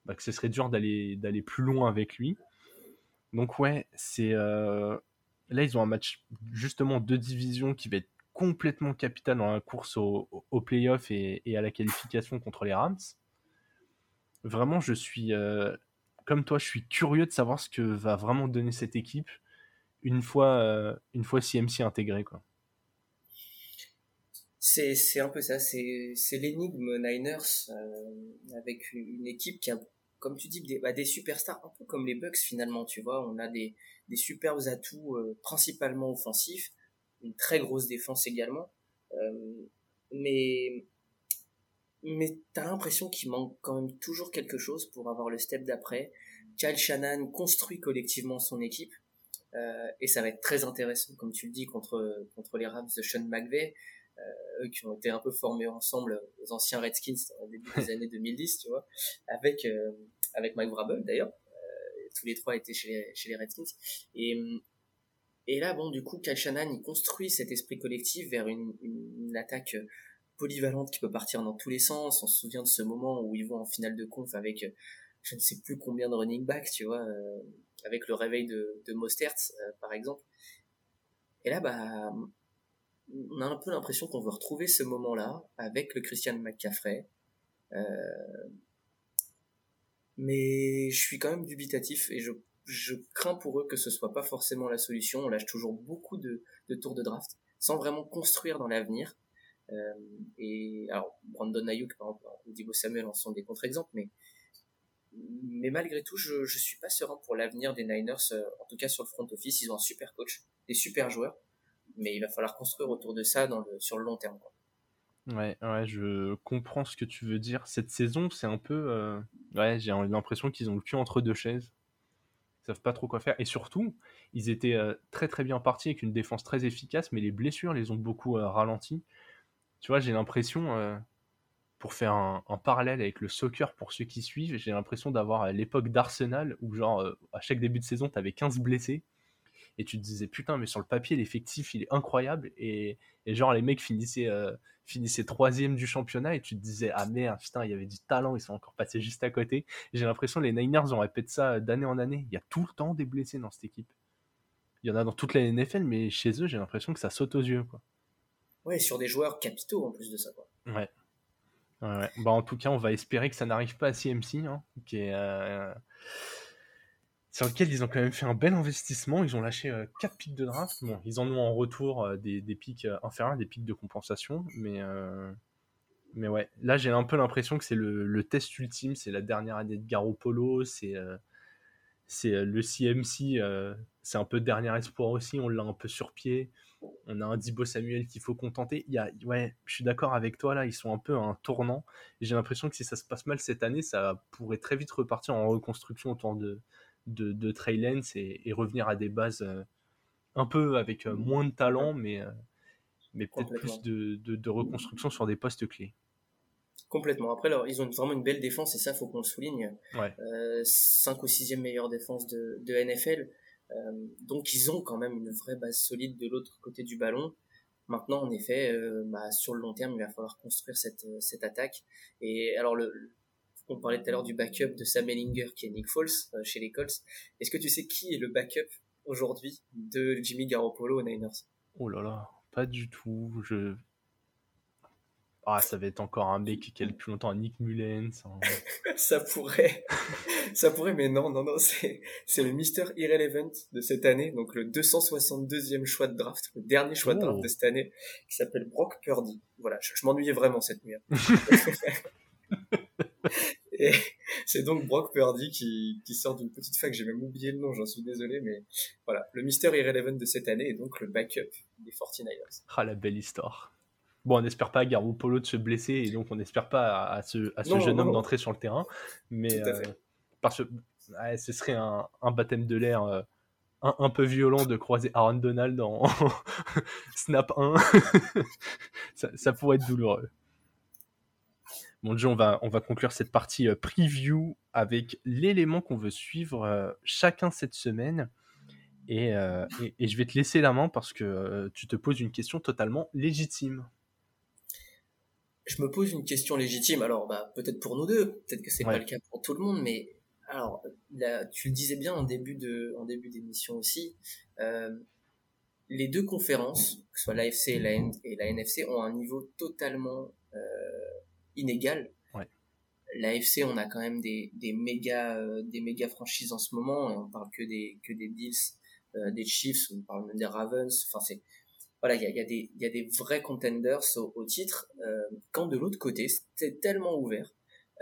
bah, ce serait dur d'aller plus loin avec lui. Donc ouais, c'est euh, là ils ont un match justement de division qui va être complètement capital dans la course au, playoff et, à la qualification contre les Rams. Vraiment, je suis euh, comme toi, je suis curieux de savoir ce que va vraiment donner cette équipe une fois euh, une fois CMC intégré. C'est un peu ça, c'est l'énigme Niners avec une équipe qui a comme tu dis, des, bah, des superstars, un peu comme les Bucks finalement, tu vois. On a des, superbes atouts euh, principalement offensifs, une très grosse défense également. Euh, mais mais t'as l'impression qu'il manque quand même toujours quelque chose pour avoir le step d'après. Kyle Shannon construit collectivement son équipe. Euh, et ça va être très intéressant, comme tu le dis, contre, contre les Rams de Sean McVay, euh, eux qui ont été un peu formés ensemble aux anciens Redskins au début des années 2010, tu vois, avec avec Mike Vrabel d'ailleurs. Euh, tous les trois étaient chez les, chez les Redskins. Et, et là, bon, du coup, Kyle Shanahan, il construit cet esprit collectif vers une, une, attaque polyvalente qui peut partir dans tous les sens. On se souvient de ce moment où ils vont en finale de conf avec je ne sais plus combien de running backs, tu vois, euh, avec le réveil de, de Mostert, euh, par exemple. Et là, bah, on a un peu l'impression qu'on veut retrouver ce moment-là avec le Christian McCaffrey. Euh, mais je suis quand même dubitatif et je, je crains pour eux que ce soit pas forcément la solution. On lâche toujours beaucoup de, tours de draft sans vraiment construire dans l'avenir. Euh, et alors Brandon Ayuk par exemple ou Samuel en sont des contre-exemples, mais malgré tout, je je suis pas serein pour l'avenir des Niners. Euh, en tout cas sur le front office, ils ont un super coach, des super joueurs, mais il va falloir construire autour de ça sur le long terme. Quoi. Ouais, ouais, je comprends ce que tu veux dire. Cette saison, c'est un peu. euh, Ouais, j'ai l'impression qu'ils ont le cul entre deux chaises. Ils savent pas trop quoi faire. Et surtout, ils étaient euh, très très bien partis avec une défense très efficace, mais les blessures les ont beaucoup euh. Tu vois, j'ai l'impression, euh, pour faire un, parallèle avec le soccer pour ceux qui suivent, j'ai l'impression d'avoir l'époque d'Arsenal où, genre, euh, à chaque début de saison, tu avais 15 blessés. Et tu te disais, putain, mais sur le papier, l'effectif, il est incroyable. Et, et genre, les mecs finissaient, euh, finissaient troisième du championnat. Et tu te disais, ah merde, putain, il y avait du talent, ils sont encore passés juste à côté. J'ai l'impression que les Niners, on répète ça d'année en année. Il y a tout le temps des blessés dans cette équipe. Il y en a dans toute la NFL, mais chez eux, j'ai l'impression que ça saute aux yeux. Quoi. Ouais, sur des joueurs capitaux en plus de ça. Quoi. Ouais. Ouais, ouais. Bah, en tout cas, on va espérer que ça n'arrive pas à CMC, hein, qui est, euh, sur lequel ils ont quand même fait un bel investissement. Ils ont lâché euh, 4 pics de draft. Bon, ils en ont en retour euh, des, pics euh, inférieurs, des pics de compensation. Mais, euh, mais ouais, là, j'ai un peu l'impression que c'est le, test ultime. C'est la dernière année de Garoppolo. C'est euh, c'est euh, le CMC. euh, c'est un peu dernier espoir aussi. On l'a un peu sur pied. On a un Dibo Samuel qu'il faut contenter. Il y a, ouais, je suis d'accord avec toi là. Ils sont un peu à un tournant. J'ai l'impression que si ça se passe mal cette année, ça pourrait très vite repartir en reconstruction autour de, de, de Trey Lance et, et revenir à des bases euh, un peu avec euh, moins de talent, mais, euh, mais peut-être plus de, de, de reconstruction sur des postes clés. Complètement. Après, alors, ils ont vraiment une belle défense et ça, faut qu'on le souligne. Ouais. Euh, 5 ou 6 meilleure défense de, de NFL. Euh, donc, ils ont quand même une vraie base solide de l'autre côté du ballon. Maintenant, en effet, euh, bah, sur le long terme, il va falloir construire cette, cette attaque. Et alors, le- on parlait tout à l'heure du backup de Sam Ellinger qui est Nick Foles euh, chez les Colts. Est-ce que tu sais qui est le backup aujourd'hui de Jimmy Garoppolo aux Niners? Oh là là, pas du tout. Je... Ah, ça va être encore un mec qui a le plus longtemps, Nick Mullens. un- Ça pourrait, ça pourrait, mais non, non, non, c'est, c'est le Mister Irrelevant de cette année, donc le 262e choix de draft, le dernier choix de Oh. draft de cette année, qui s'appelle Brock Purdy. Voilà, je, je m'ennuyais vraiment cette nuit. Et c'est donc Brock Purdy qui, qui sort d'une petite fac, j'ai même oublié le nom, j'en suis désolé, mais voilà, le Mister Irrelevant de cette année est donc le backup des 49ers. Ah, la belle histoire. Bon, on n'espère pas à Garoppolo de se blesser et donc on n'espère pas à, à ce, à ce Non, jeune non, homme d'entrer sur le terrain. Mais Tout à euh, fait. parce que ouais, ce serait un, un baptême de l'air euh, un, un peu violent de croiser Aaron Donald en Snap 1. ça, ça pourrait être douloureux. Bon, Dieu, on va, on va conclure cette partie euh, preview avec l'élément qu'on veut suivre euh, chacun cette semaine. Et, euh, et- et je vais te laisser la main parce que euh, tu te poses une question totalement légitime. je me pose une question légitime. Alors, bah, peut-être pour nous deux, peut-être que c'est Ouais. pas le cas pour tout le monde, mais alors, là, tu le disais bien en début de, en début d'émission aussi, euh, les deux conférences, que ce soit l'AFC et la, et la NFC, ont un niveau totalement euh, inégal. Ouais. L'AFC, on a quand même des, des méga, euh, des méga franchises en ce moment, et on parle que des, que des Bills, euh, des Chiefs, on parle même des Ravens. Enfin, c'est voilà, il y a, y, a des- il y a des vrais contenders au, au titre. Euh, quand de l'autre côté, c'est tellement ouvert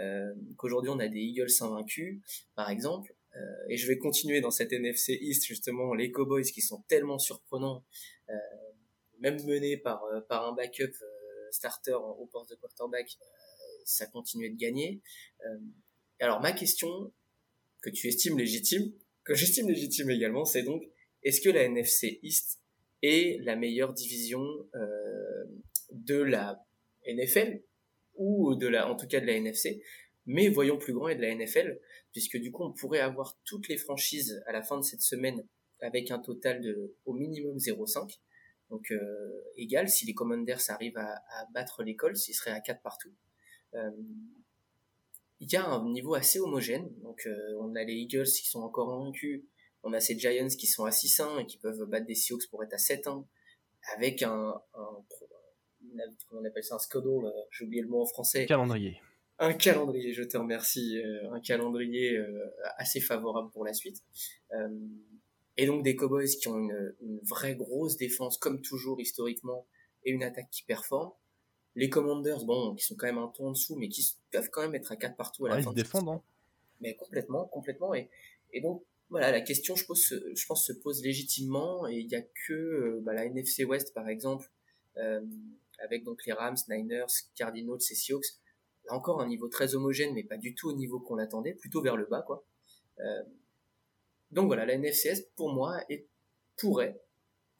euh, qu'aujourd'hui on a des Eagles invaincus, par exemple. Euh, et je vais continuer dans cette NFC East justement, les Cowboys qui sont tellement surprenants, euh, même menés par euh, par un backup starter en- au poste de quarterback, euh, ça continue de gagner. Euh, alors ma question que tu estimes légitime, que j'estime légitime également, c'est donc est-ce que la NFC East est la meilleure division euh, de la NFL ou de la, en tout cas de la NFC, mais voyons plus grand et de la NFL, puisque du coup on pourrait avoir toutes les franchises à la fin de cette semaine avec un total de au minimum 0,5. Donc euh, égal, si les Commanders arrivent à, à battre les Colts, ils seraient à 4 partout. Euh, il y a un niveau assez homogène. Donc euh, on a les Eagles qui sont encore invaincus, on a ces Giants qui sont à 6-1 et qui peuvent battre des Seahawks pour être à 7-1. avec un, on appelle ça un schedule, j'ai oublié le mot en français. Calendrier. Un calendrier, je te remercie, un calendrier assez favorable pour la suite. Et donc des Cowboys qui ont une, une vraie grosse défense, comme toujours historiquement, et une attaque qui performe les Commanders, bon, qui sont quand même un ton en dessous, mais qui peuvent quand même être à 4 partout à la ouais, fin. Ils défendent, hein. Mais complètement, complètement. Et, et donc, voilà, la question, je, pose, je pense, se pose légitimement. Et il n'y a que euh, bah, la NFC West, par exemple, euh, avec donc les Rams, Niners, Cardinals et Seahawks. Là encore, un niveau très homogène, mais pas du tout au niveau qu'on attendait, plutôt vers le bas, quoi. Euh, donc voilà, la NFC Est, pour moi, est, pourrait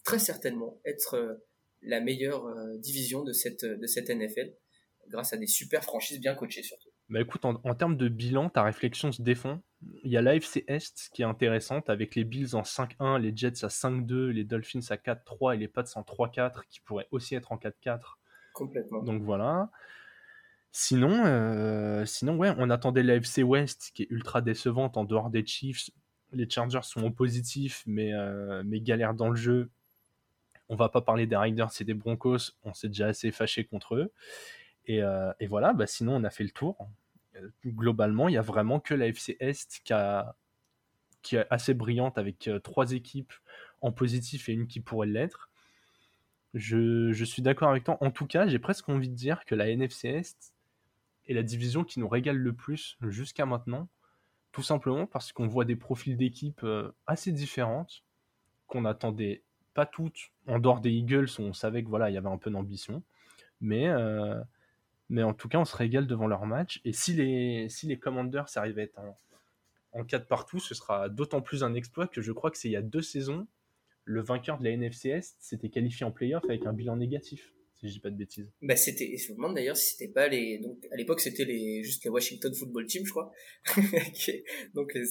très certainement être euh, la meilleure euh, division de cette, de cette NFL, grâce à des super franchises bien coachées surtout. Bah écoute, en, termes de bilan, ta réflexion se défend. Il y a l'AFC Est qui est intéressante, avec les Bills en 5-1, les Jets à 5-2, les Dolphins à 4-3 et les Pats en 3-4, qui pourraient aussi être en 4-4. Complètement. Donc voilà. Sinon, euh, sinon ouais, on attendait l'AFC West qui est ultra décevante en dehors des Chiefs. Les Chargers sont au positif, mais, euh, mais galèrent dans le jeu. On va pas parler des Riders et des Broncos, on s'est déjà assez fâché contre eux. Et, euh, voilà, bah sinon on a fait le tour. Euh, globalement, il y a vraiment que la FC Est qui, qui est assez brillante avec euh, trois équipes en positif et une qui pourrait l'être. Je, je, suis d'accord avec toi. En tout cas, j'ai presque envie de dire que la NFC Est est la division qui nous régale le plus jusqu'à maintenant. Tout simplement parce qu'on voit des profils d'équipes assez différentes qu'on attendait pas toutes. En dehors des Eagles, on savait que voilà, il y avait un peu d'ambition. Mais, euh, mais en tout cas, on se régale devant leur match. Et si les, si les Commanders arrivent à être en, en 4 partout, ce sera d'autant plus un exploit que je crois que c'est il y a deux saisons, le vainqueur de la NFC Est s'était qualifié en playoff avec un bilan négatif si je dis pas de bêtises. Bah c'était, je me demande d'ailleurs si c'était pas les, donc à l'époque c'était les juste les Washington Football Team, je crois, donc les,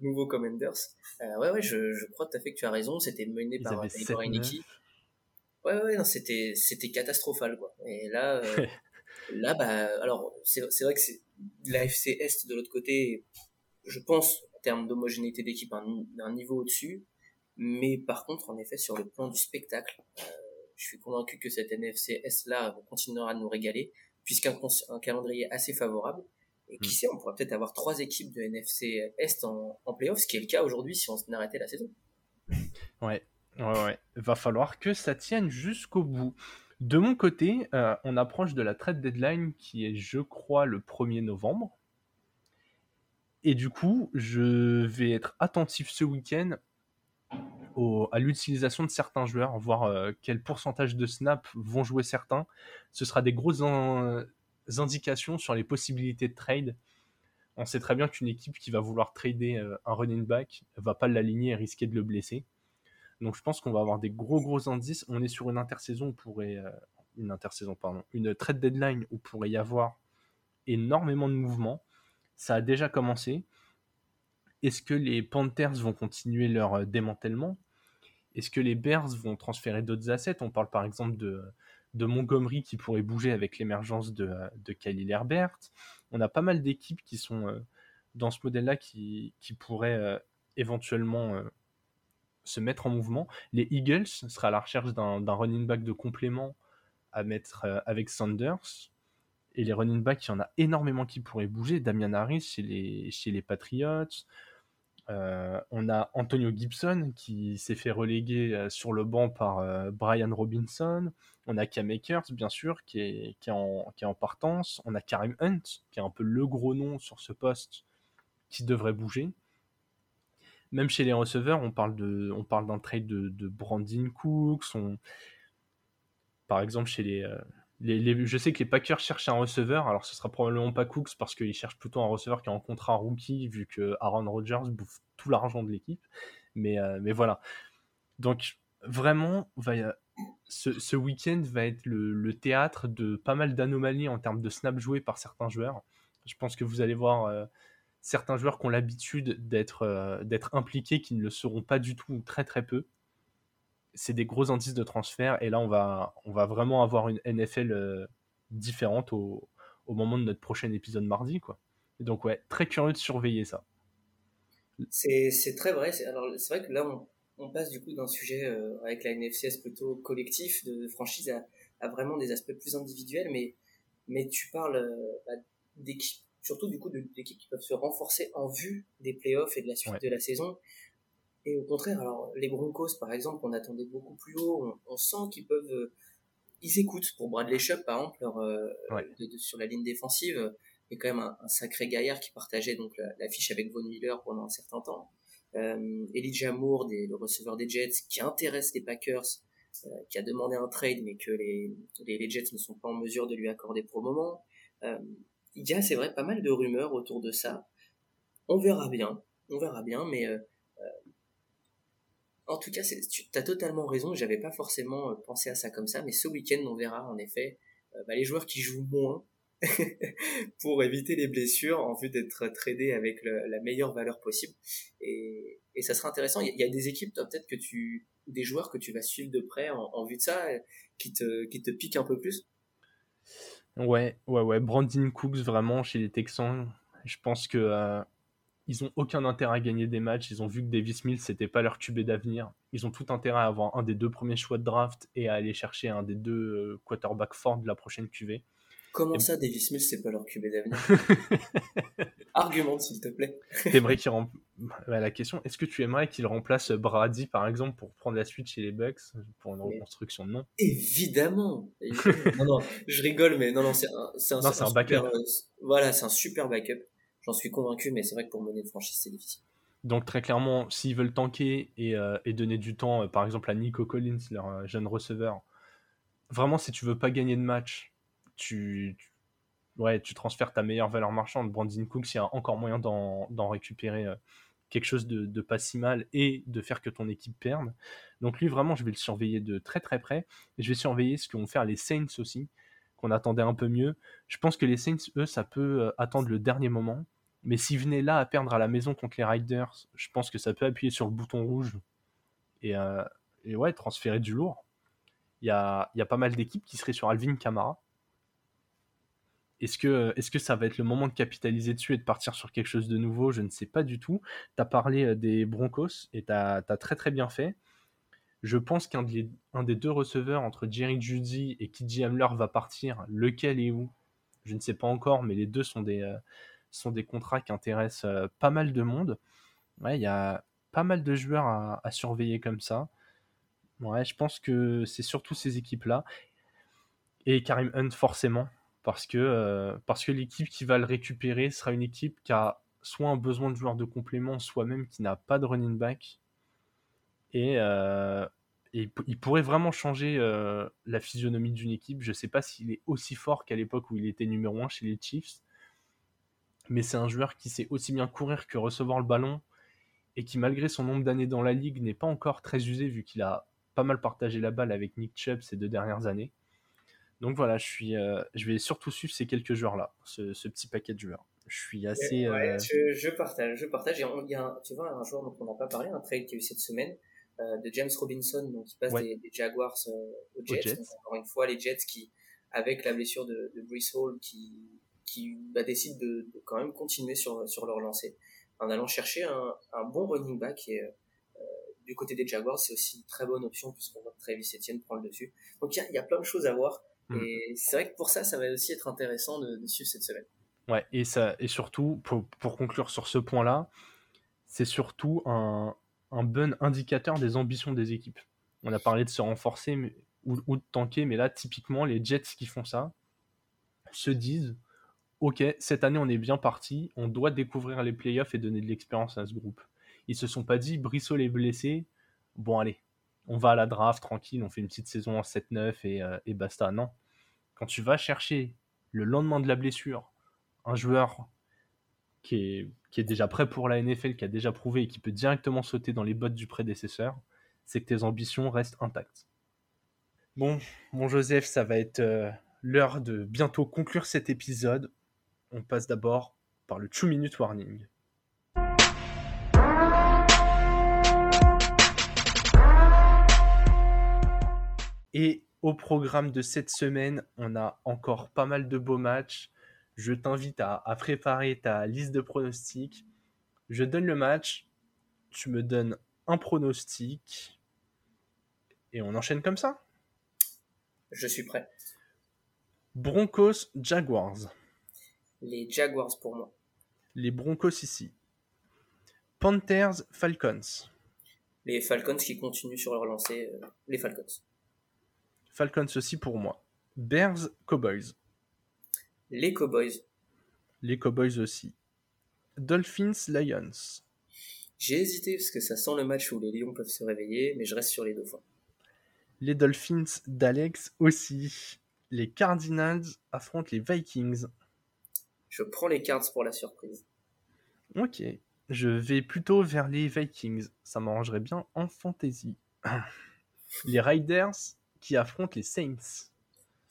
nouveaux Commanders. Euh, ouais ouais, je, je crois tout à fait que tu as raison, c'était mené par par équipe. Ouais ouais, non c'était c'était catastrophal quoi. Et là euh, là bah alors c'est c'est vrai que c'est l'AFC Est de l'autre côté, je pense en termes d'homogénéité d'équipe un, un niveau au-dessus, mais par contre en effet sur le plan du spectacle. Euh, je suis convaincu que cette NFC S-là continuera de nous régaler, puisqu'un un calendrier assez favorable. Et qui mm. sait, on pourrait peut-être avoir trois équipes de NFC Est en, en playoff, ce qui est le cas aujourd'hui si on arrêtait la saison. Ouais, ouais, ouais. Va falloir que ça tienne jusqu'au bout. De mon côté, euh, on approche de la trade deadline qui est, je crois, le 1er novembre. Et du coup, je vais être attentif ce week-end à l'utilisation de certains joueurs, voir euh, quel pourcentage de snaps vont jouer certains. Ce sera des grosses indications sur les possibilités de trade. On sait très bien qu'une équipe qui va vouloir trader euh, un running back va pas l'aligner et risquer de le blesser. Donc je pense qu'on va avoir des gros gros indices. On est sur une intersaison où pourrait euh, une intersaison pardon, une trade deadline où pourrait y avoir énormément de mouvements. Ça a déjà commencé. Est-ce que les Panthers vont continuer leur démantèlement? Est-ce que les Bears vont transférer d'autres assets? On parle par exemple de, Montgomery qui pourrait bouger avec l'émergence de, de Khalil Herbert. On a pas mal d'équipes qui sont euh, dans ce modèle-là qui, qui, pourraient euh, éventuellement euh, se mettre en mouvement. Les Eagles seraient à la recherche d'un running back de complément à mettre avec Sanders. Et les running backs, il y en a énormément qui pourraient bouger. Damian Harris chez les Patriots. Euh, on a Antonio Gibson qui s'est fait reléguer euh, sur le banc par euh, Brian Robinson. On a Cam Akers, bien sûr, qui est, en, qui partance. On a Karim Hunt, qui est un peu le gros nom sur ce poste, qui devrait bouger. Même chez les receveurs, on parle, de, on parle d'un trade de, de Brandon Cooks. par exemple, chez les, je sais que les Packers cherchent un receveur, alors ce sera probablement pas Cooks parce qu'ils cherchent plutôt un receveur qui est en contrat rookie vu que Aaron Rodgers bouffe tout l'argent de l'équipe. Mais, euh, voilà. Donc vraiment, va, ce, week-end va être le, théâtre de pas mal d'anomalies en termes de snap joués par certains joueurs. Je pense que vous allez voir euh, certains joueurs qui ont l'habitude d'être euh, impliqués qui ne le seront pas du tout très très peu c'est des gros indices de transfert et là on va, on va vraiment avoir une NFL euh, différente au, au, moment de notre prochain épisode mardi quoi. donc ouais, très curieux de surveiller ça. C'est très vrai. Alors c'est vrai que là on, on passe du coup d'un sujet euh, avec la NFCS plutôt collectif de, franchise à, vraiment des aspects plus individuels, mais mais tu parles euh, bah, d'équipes, surtout du coup d'équipes qui peuvent se renforcer en vue des playoffs et de la suite de la saison. Et au contraire, alors les Broncos par exemple, on attendait beaucoup plus haut, on, sent qu'ils peuvent, euh, ils écoutent. Pour Bradley Chubb par exemple, leur, sur la ligne défensive, il y a quand même un, sacré gaillard qui partageait donc l'affiche avec Von Miller pendant un certain temps. Euh, Elijah Moore, le receveur des Jets, qui intéresse les Packers, euh, qui a demandé un trade, mais que les, les, Jets ne sont pas en mesure de lui accorder pour le moment. Euh, il y a, c'est vrai, pas mal de rumeurs autour de ça. On verra bien, on verra bien, mais euh, en tout cas, tu as totalement raison. J'avais pas forcément pensé à ça comme ça, mais ce week-end, on verra en effet bah, les joueurs qui jouent moins pour éviter les blessures en vue d'être tradé avec la meilleure valeur possible. Et, ça sera intéressant. Il y, a des équipes, peut-être que tu, des joueurs que tu vas suivre de près en, vue de ça, qui te, qui te piquent un peu plus? Ouais, ouais, ouais. Brandon Cooks, vraiment, chez les Texans, je pense que euh, ils ont aucun intérêt à gagner des matchs. Ils ont vu que Davis Mills, c'était pas leur tubé d'avenir. Ils ont tout intérêt à avoir un des deux premiers choix de draft et à aller chercher un des deux euh, quarterbacks forts de la prochaine QV. Comment ça, Davis Mills, c'est pas leur QB d'avenir? Argumente, s'il te plaît. T'aimerais qu'il bah, la question, est-ce que tu aimerais qu'il remplace Brady, par exemple, pour prendre la suite chez les Bucks, pour une reconstruction de nom? Évidemment, Non, non, je rigole, mais non, non, c'est un, un, backup. Euh, voilà, c'est un super backup. J'en suis convaincu, mais c'est vrai que pour mener une franchise, c'est difficile. Donc très clairement, s'ils veulent tanker et, euh, donner du temps, euh, par exemple à Nico Collins, leur jeune receveur, vraiment si tu veux pas gagner de match, tu, ouais, tu transfères ta meilleure valeur marchande. Brandon Cooks, il y a encore moyen d'en récupérer euh, quelque chose de, pas si mal et de faire que ton équipe perde. Donc lui, vraiment, je vais le surveiller de très très près. Et je vais surveiller ce que vont faire les Saints aussi, qu'on attendait un peu mieux. Je pense que les Saints, eux, ça peut euh, attendre le dernier moment. Mais s'ils venaient là à perdre à la maison contre les Riders, je pense que ça peut appuyer sur le bouton rouge et, euh, ouais, transférer du lourd. Il y a, pas mal d'équipes qui seraient sur Alvin Kamara. Est-ce que, ça va être le moment de capitaliser dessus et de partir sur quelque chose de nouveau? Je ne sais pas du tout. Tu as parlé euh, des Broncos et tu as, très très bien fait. Je pense qu'un des, des deux receveurs entre Jerry Judy et KJ Hamler va partir. Lequel et où? Je ne sais pas encore, mais les deux sont des, euh, sont des contrats qui intéressent euh, pas mal de monde. Il y a pas mal de joueurs à, surveiller comme ça. Je pense que c'est surtout ces équipes-là. Et Karim Hunt, forcément parce que, euh, parce que l'équipe qui va le récupérer sera une équipe qui a soit un besoin de joueurs de complément, soit même qui n'a pas de running back. Et, euh, il pourrait vraiment changer la physionomie d'une équipe. Je ne sais pas s'il est aussi fort qu'à l'époque où il était numéro 1 chez les Chiefs, mais c'est un joueur qui sait aussi bien courir que recevoir le ballon et qui, malgré son nombre d'années dans la ligue, n'est pas encore très usé vu qu'il a pas mal partagé la balle avec Nick Chubb ces deux dernières années. Donc voilà, je, suis, euh, je vais surtout suivre ces quelques joueurs-là, ce, petit paquet de joueurs. Je suis assez. Ouais, euh, je, je, partage, je partage. il y a un, tu vois, un joueur dont on n'a pas parlé, un trade qui a eu cette semaine, euh, de James Robinson, donc qui passe des, Jaguars aux Jets. encore une fois, les Jets qui, avec la blessure de, de Hall, qui, qui bah, décident de, quand même continuer sur, sur leur lancée en allant chercher un, un bon running back et du côté des Jaguars, c'est aussi une très bonne option puisqu'on voit que Travis Etienne prend le dessus. Donc il y a, y a plein de choses à voir. Mm. Et c'est vrai que pour ça, ça va aussi être intéressant de, suivre cette semaine. Ouais, et, ça, et surtout, pour, pour conclure sur ce point-là, c'est surtout un, un, bon indicateur des ambitions des équipes. On a parlé de se renforcer ou, ou, de tanker, mais là, typiquement, les Jets qui font ça se disent Ok, cette année, on est bien parti, on doit découvrir les playoffs et donner de l'expérience à ce groupe. Ils se sont pas dit Brissot est blessé, bon, allez, on va à la draft tranquille, on fait une petite saison en 7-9 et, euh, et basta. Non, quand tu vas chercher le lendemain de la blessure un joueur qui est, qui est déjà prêt pour la NFL, qui a déjà prouvé et qui peut directement sauter dans les bottes du prédécesseur, c'est que tes ambitions restent intactes. Bon, mon Joseph, ça va être euh, l'heure de bientôt conclure cet épisode. On passe d'abord par le 2 minute warning. Et au programme de cette semaine, on a encore pas mal de beaux matchs. Je t'invite à, préparer ta liste de pronostics. Je donne le match. Tu me donnes un pronostic. Et on enchaîne comme ça? Je suis prêt. Broncos Jaguars. Les Jaguars pour moi. Les Broncos ici. Panthers Falcons. Les Falcons qui continuent sur leur lancée. euh, les Falcons. Falcons aussi pour moi. Bears Cowboys. Les Cowboys. Les Cowboys aussi. Dolphins Lions. J'ai hésité parce que ça sent le match où les Lions peuvent se réveiller, mais je reste sur les Dauphins. Les Dolphins d'Alex aussi. Les Cardinals affrontent les Vikings. Je prends les Cards pour la surprise. Ok. Je vais plutôt vers les Vikings. Ça m'arrangerait bien en fantasy. Les Riders qui affrontent les Saints.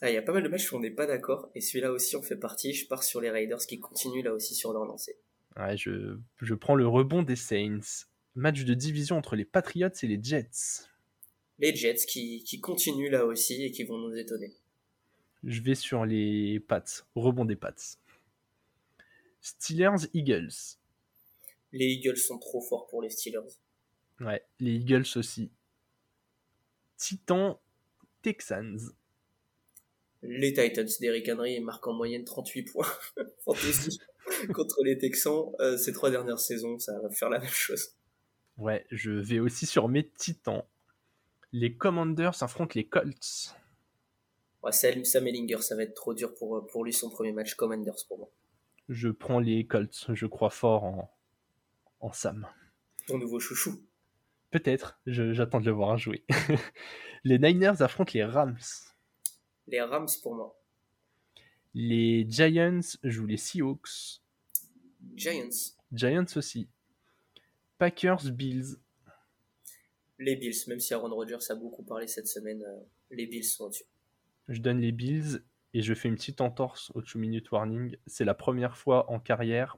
Ah, Il y a pas mal de matchs où on n'est pas d'accord, et celui-là aussi en fait partie. Je pars sur les Raiders qui continuent là aussi sur leur lancée. Ouais, je, je prends le rebond des Saints. Match de division entre les Patriots et les Jets. Les Jets qui, qui continuent là aussi et qui vont nous étonner. Je vais sur les Pats. Rebond des Pats. Steelers Eagles. Les Eagles sont trop forts pour les Steelers. Ouais, les Eagles aussi. Titans Texans. Les Titans d'Eric Henry marquent en moyenne 38 points. Fantasy. Contre les Texans, euh, ces trois dernières saisons, ça va faire la même chose. Ouais, je vais aussi sur mes Titans. Les Commanders affrontent les Colts. Ouais, Sam, Sam Ellinger, ça va être trop dur pour, pour lui son premier match Commanders pour moi. Je prends les Colts. Je crois fort en, en Sam. Ton nouveau chouchou. Peut-être. J'attends de le voir jouer. les Niners affrontent les Rams. Les Rams pour moi. Les Giants jouent les Seahawks. Giants. Giants aussi. Packers Bills. Les Bills, même si Aaron Rodgers a beaucoup parlé cette semaine, euh, les Bills sont au-dessus. Je donne les Bills et je fais une petite entorse au 2 minute warning. C'est la première fois en carrière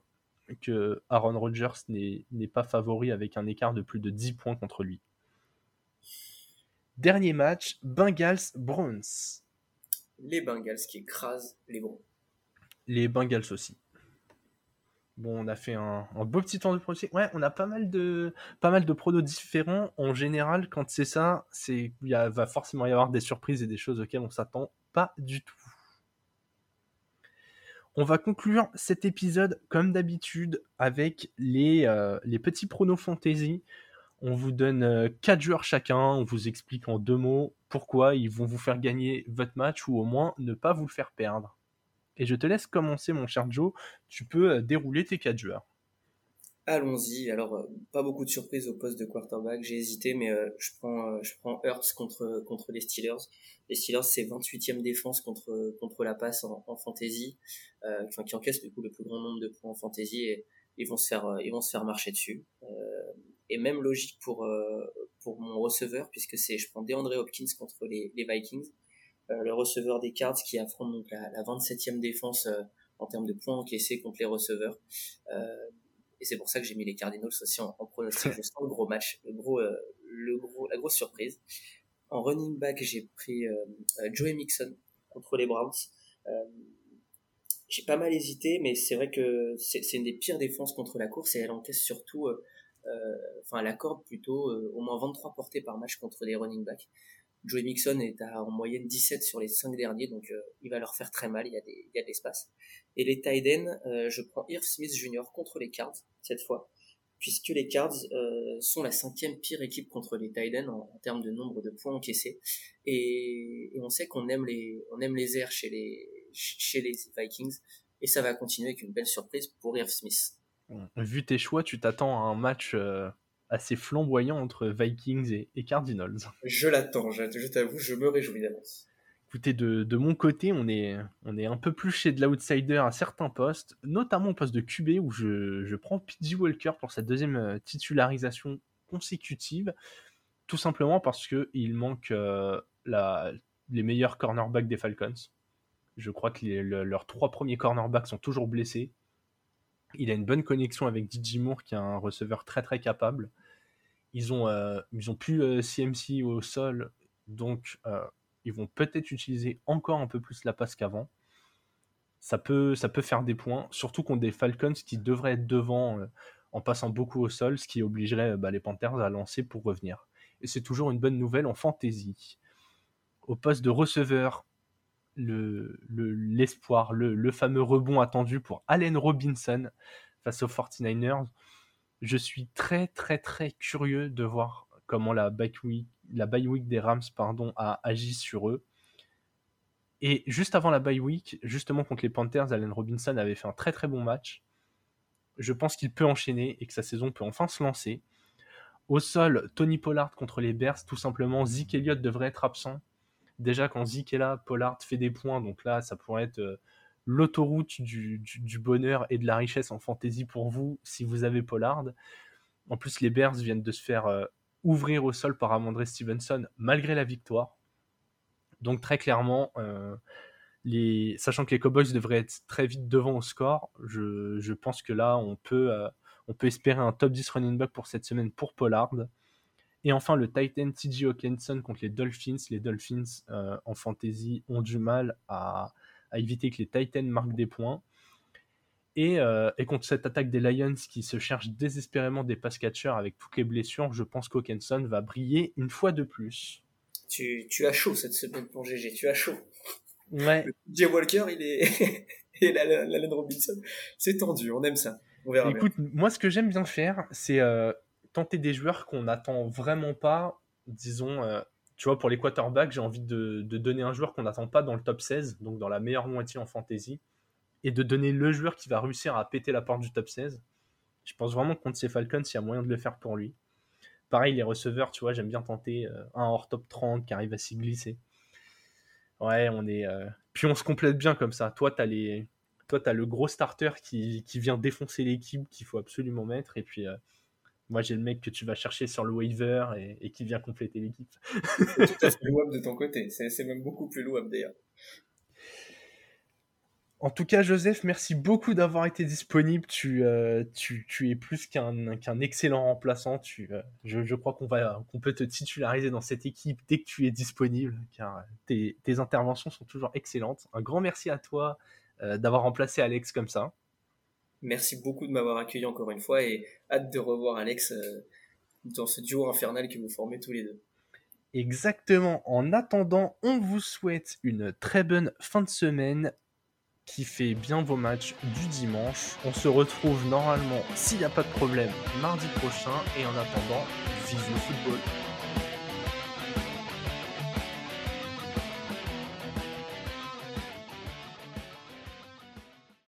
que Aaron Rodgers n'est pas favori avec un écart de plus de 10 points contre lui. Dernier match, Bengals Browns. Les Bengals qui écrasent les Browns. Les Bengals aussi. Bon, on a fait un, un beau petit tour de pronostic. Ouais, on a pas mal de pas mal de pronos différents. En général, quand c'est ça, c'est il va forcément y avoir des surprises et des choses auxquelles on s'attend pas du tout. On va conclure cet épisode comme d'habitude avec les, euh, les petits pronos fantasy. On vous donne 4 joueurs chacun, on vous explique en deux mots pourquoi ils vont vous faire gagner votre match ou au moins ne pas vous le faire perdre. Et je te laisse commencer, mon cher Joe. Tu peux euh, dérouler tes 4 joueurs. Allons-y. Alors, euh, pas beaucoup de surprises au poste de quarterback. J'ai hésité, mais euh, je prends, euh, je prends Hurts contre contre les Steelers. Les Steelers, c'est 28e défense contre contre la passe en, en fantasy, euh, qui encaisse du coup le plus grand nombre de points en fantasy et ils vont se faire euh, ils vont se faire marcher dessus. Euh, et même logique pour euh, pour mon receveur puisque c'est je prends DeAndre Hopkins contre les, les Vikings, euh, le receveur des Cards qui affronte donc la, la 27e défense euh, en termes de points encaissés contre les receveurs. Euh, et c'est pour ça que j'ai mis les Cardinals aussi en, en pronostic. Je sens le gros match, le gros, euh, la grosse surprise. En running back, j'ai pris euh, euh, Joey Mixon contre les Browns. Euh, j'ai pas mal hésité, mais c'est vrai que c'est une des pires défenses contre la course et elle encaisse surtout, enfin, elle accorde plutôt au moins 23 portées par match contre les running backs. Joey Mixon est à en moyenne 17 sur les 5 derniers, donc euh, il va leur faire très mal, il y a, des, il y a de l'espace. Et les tight euh, je prends Irv Smith Jr. contre les Cards, cette fois, puisque les Cards euh, sont la cinquième pire équipe contre les tight en, en termes de nombre de points encaissés. Et, et on sait qu'on aime les, on aime les airs chez les, chez les Vikings, et ça va continuer avec une belle surprise pour Irv Smith. Vu tes choix, tu t'attends à un match euh, assez flamboyant entre Vikings et, et Cardinals. Je l'attends, je, je t'avoue, je me réjouis d'avance. Écoutez, de, de mon côté, on est, on est un peu plus chez de l'outsider à certains postes, notamment au poste de QB où je, je prends PG Walker pour sa deuxième euh, titularisation consécutive, tout simplement parce qu'il manque euh, la, les meilleurs cornerbacks des Falcons. Je crois que les- le- leurs trois premiers cornerbacks sont toujours blessés. Il a une bonne connexion avec DJ Moore, qui est un receveur très très capable. Ils ont, euh, ils plus euh, CMC au sol, donc euh, ils vont peut-être utiliser encore un peu plus la passe qu'avant. Ça peut, faire des points, surtout contre des Falcons qui devraient être devant euh, en passant beaucoup au sol, ce qui obligerait bah, les Panthers à lancer pour revenir. Et c'est toujours une bonne nouvelle en fantasy. Au poste de receveur, l'espoir, le, le, fameux rebond attendu pour Allen Robinson face aux 49ers. Je suis très très très curieux de voir comment la bye week, la bye des Rams pardon, a agi sur eux. Et juste avant la bye week, justement contre les Panthers, Allen Robinson avait fait un très très bon match. Je pense qu'il peut enchaîner et que sa saison peut enfin se lancer. Au sol, Tony Pollard contre les Bears, tout simplement, Zeke Elliott devrait être absent. Déjà, quand Zeke est là, Pollard fait des points, donc là, ça pourrait être euh, l'autoroute du, bonheur et de la richesse en fantasy pour vous si vous avez Pollard. En plus, les Bears viennent de se faire euh, ouvrir au sol par Amandre Stevenson malgré la victoire. Donc très clairement, euh, les... sachant que les Cowboys devraient être très vite devant au score, je, pense que là, on peut, euh, on peut espérer un top 10 running back pour cette semaine pour Pollard. Et enfin, le Titan TJ Hawkinson contre les Dolphins. Les Dolphins en fantasy ont du mal à, éviter que les Titans marquent des points. Et, et, contre cette attaque des Lions qui se cherchent désespérément des pass catchers avec toutes les blessures, je pense qu'Hawkinson va briller une fois de plus tu, as chaud cette semaine pour GG, tu as chaud. Ouais. Jay Walker, il est et la, la, Robinson, c'est tendu, on aime ça. On verra Écoute, moi ce que j'aime bien faire, c'est euh, tenter des joueurs qu'on n'attend vraiment pas. Disons, euh, tu vois, pour les quarterbacks, j'ai envie de, donner un joueur qu'on n'attend pas dans le top 16, donc dans la meilleure moitié en fantasy, et de donner le joueur qui va réussir à péter la porte du top 16. Je pense vraiment que contre ces Falcons, il y a moyen de le faire pour lui. Pareil, les receveurs, tu vois, j'aime bien tenter euh, un hors top 30 qui arrive à s'y glisser. Ouais, on est. Euh, puis on se complète bien comme ça. Toi, t'as. Toi, as le gros starter qui, vient défoncer l'équipe qu'il faut absolument mettre. Et puis, euh, moi, j'ai le mec que tu vas chercher sur le waiver et, qui vient compléter l'équipe. c'est louable de ton côté. C'est même beaucoup plus louable d'ailleurs. En tout cas, Joseph, merci beaucoup d'avoir été disponible. Tu, euh, tu, tu, es plus qu'un qu'un excellent remplaçant. Tu, euh, je, je, crois qu'on va qu'on peut te titulariser dans cette équipe dès que tu es disponible, car tes, tes interventions sont toujours excellentes. Un grand merci à toi euh, d'avoir remplacé Alex comme ça. Merci beaucoup de m'avoir accueilli encore une fois et hâte de revoir Alex dans ce duo infernal que vous formez tous les deux. Exactement. En attendant, on vous souhaite une très bonne fin de semaine qui fait bien vos matchs du dimanche. On se retrouve normalement, s'il n'y a pas de problème, mardi prochain. Et en attendant, vive le football.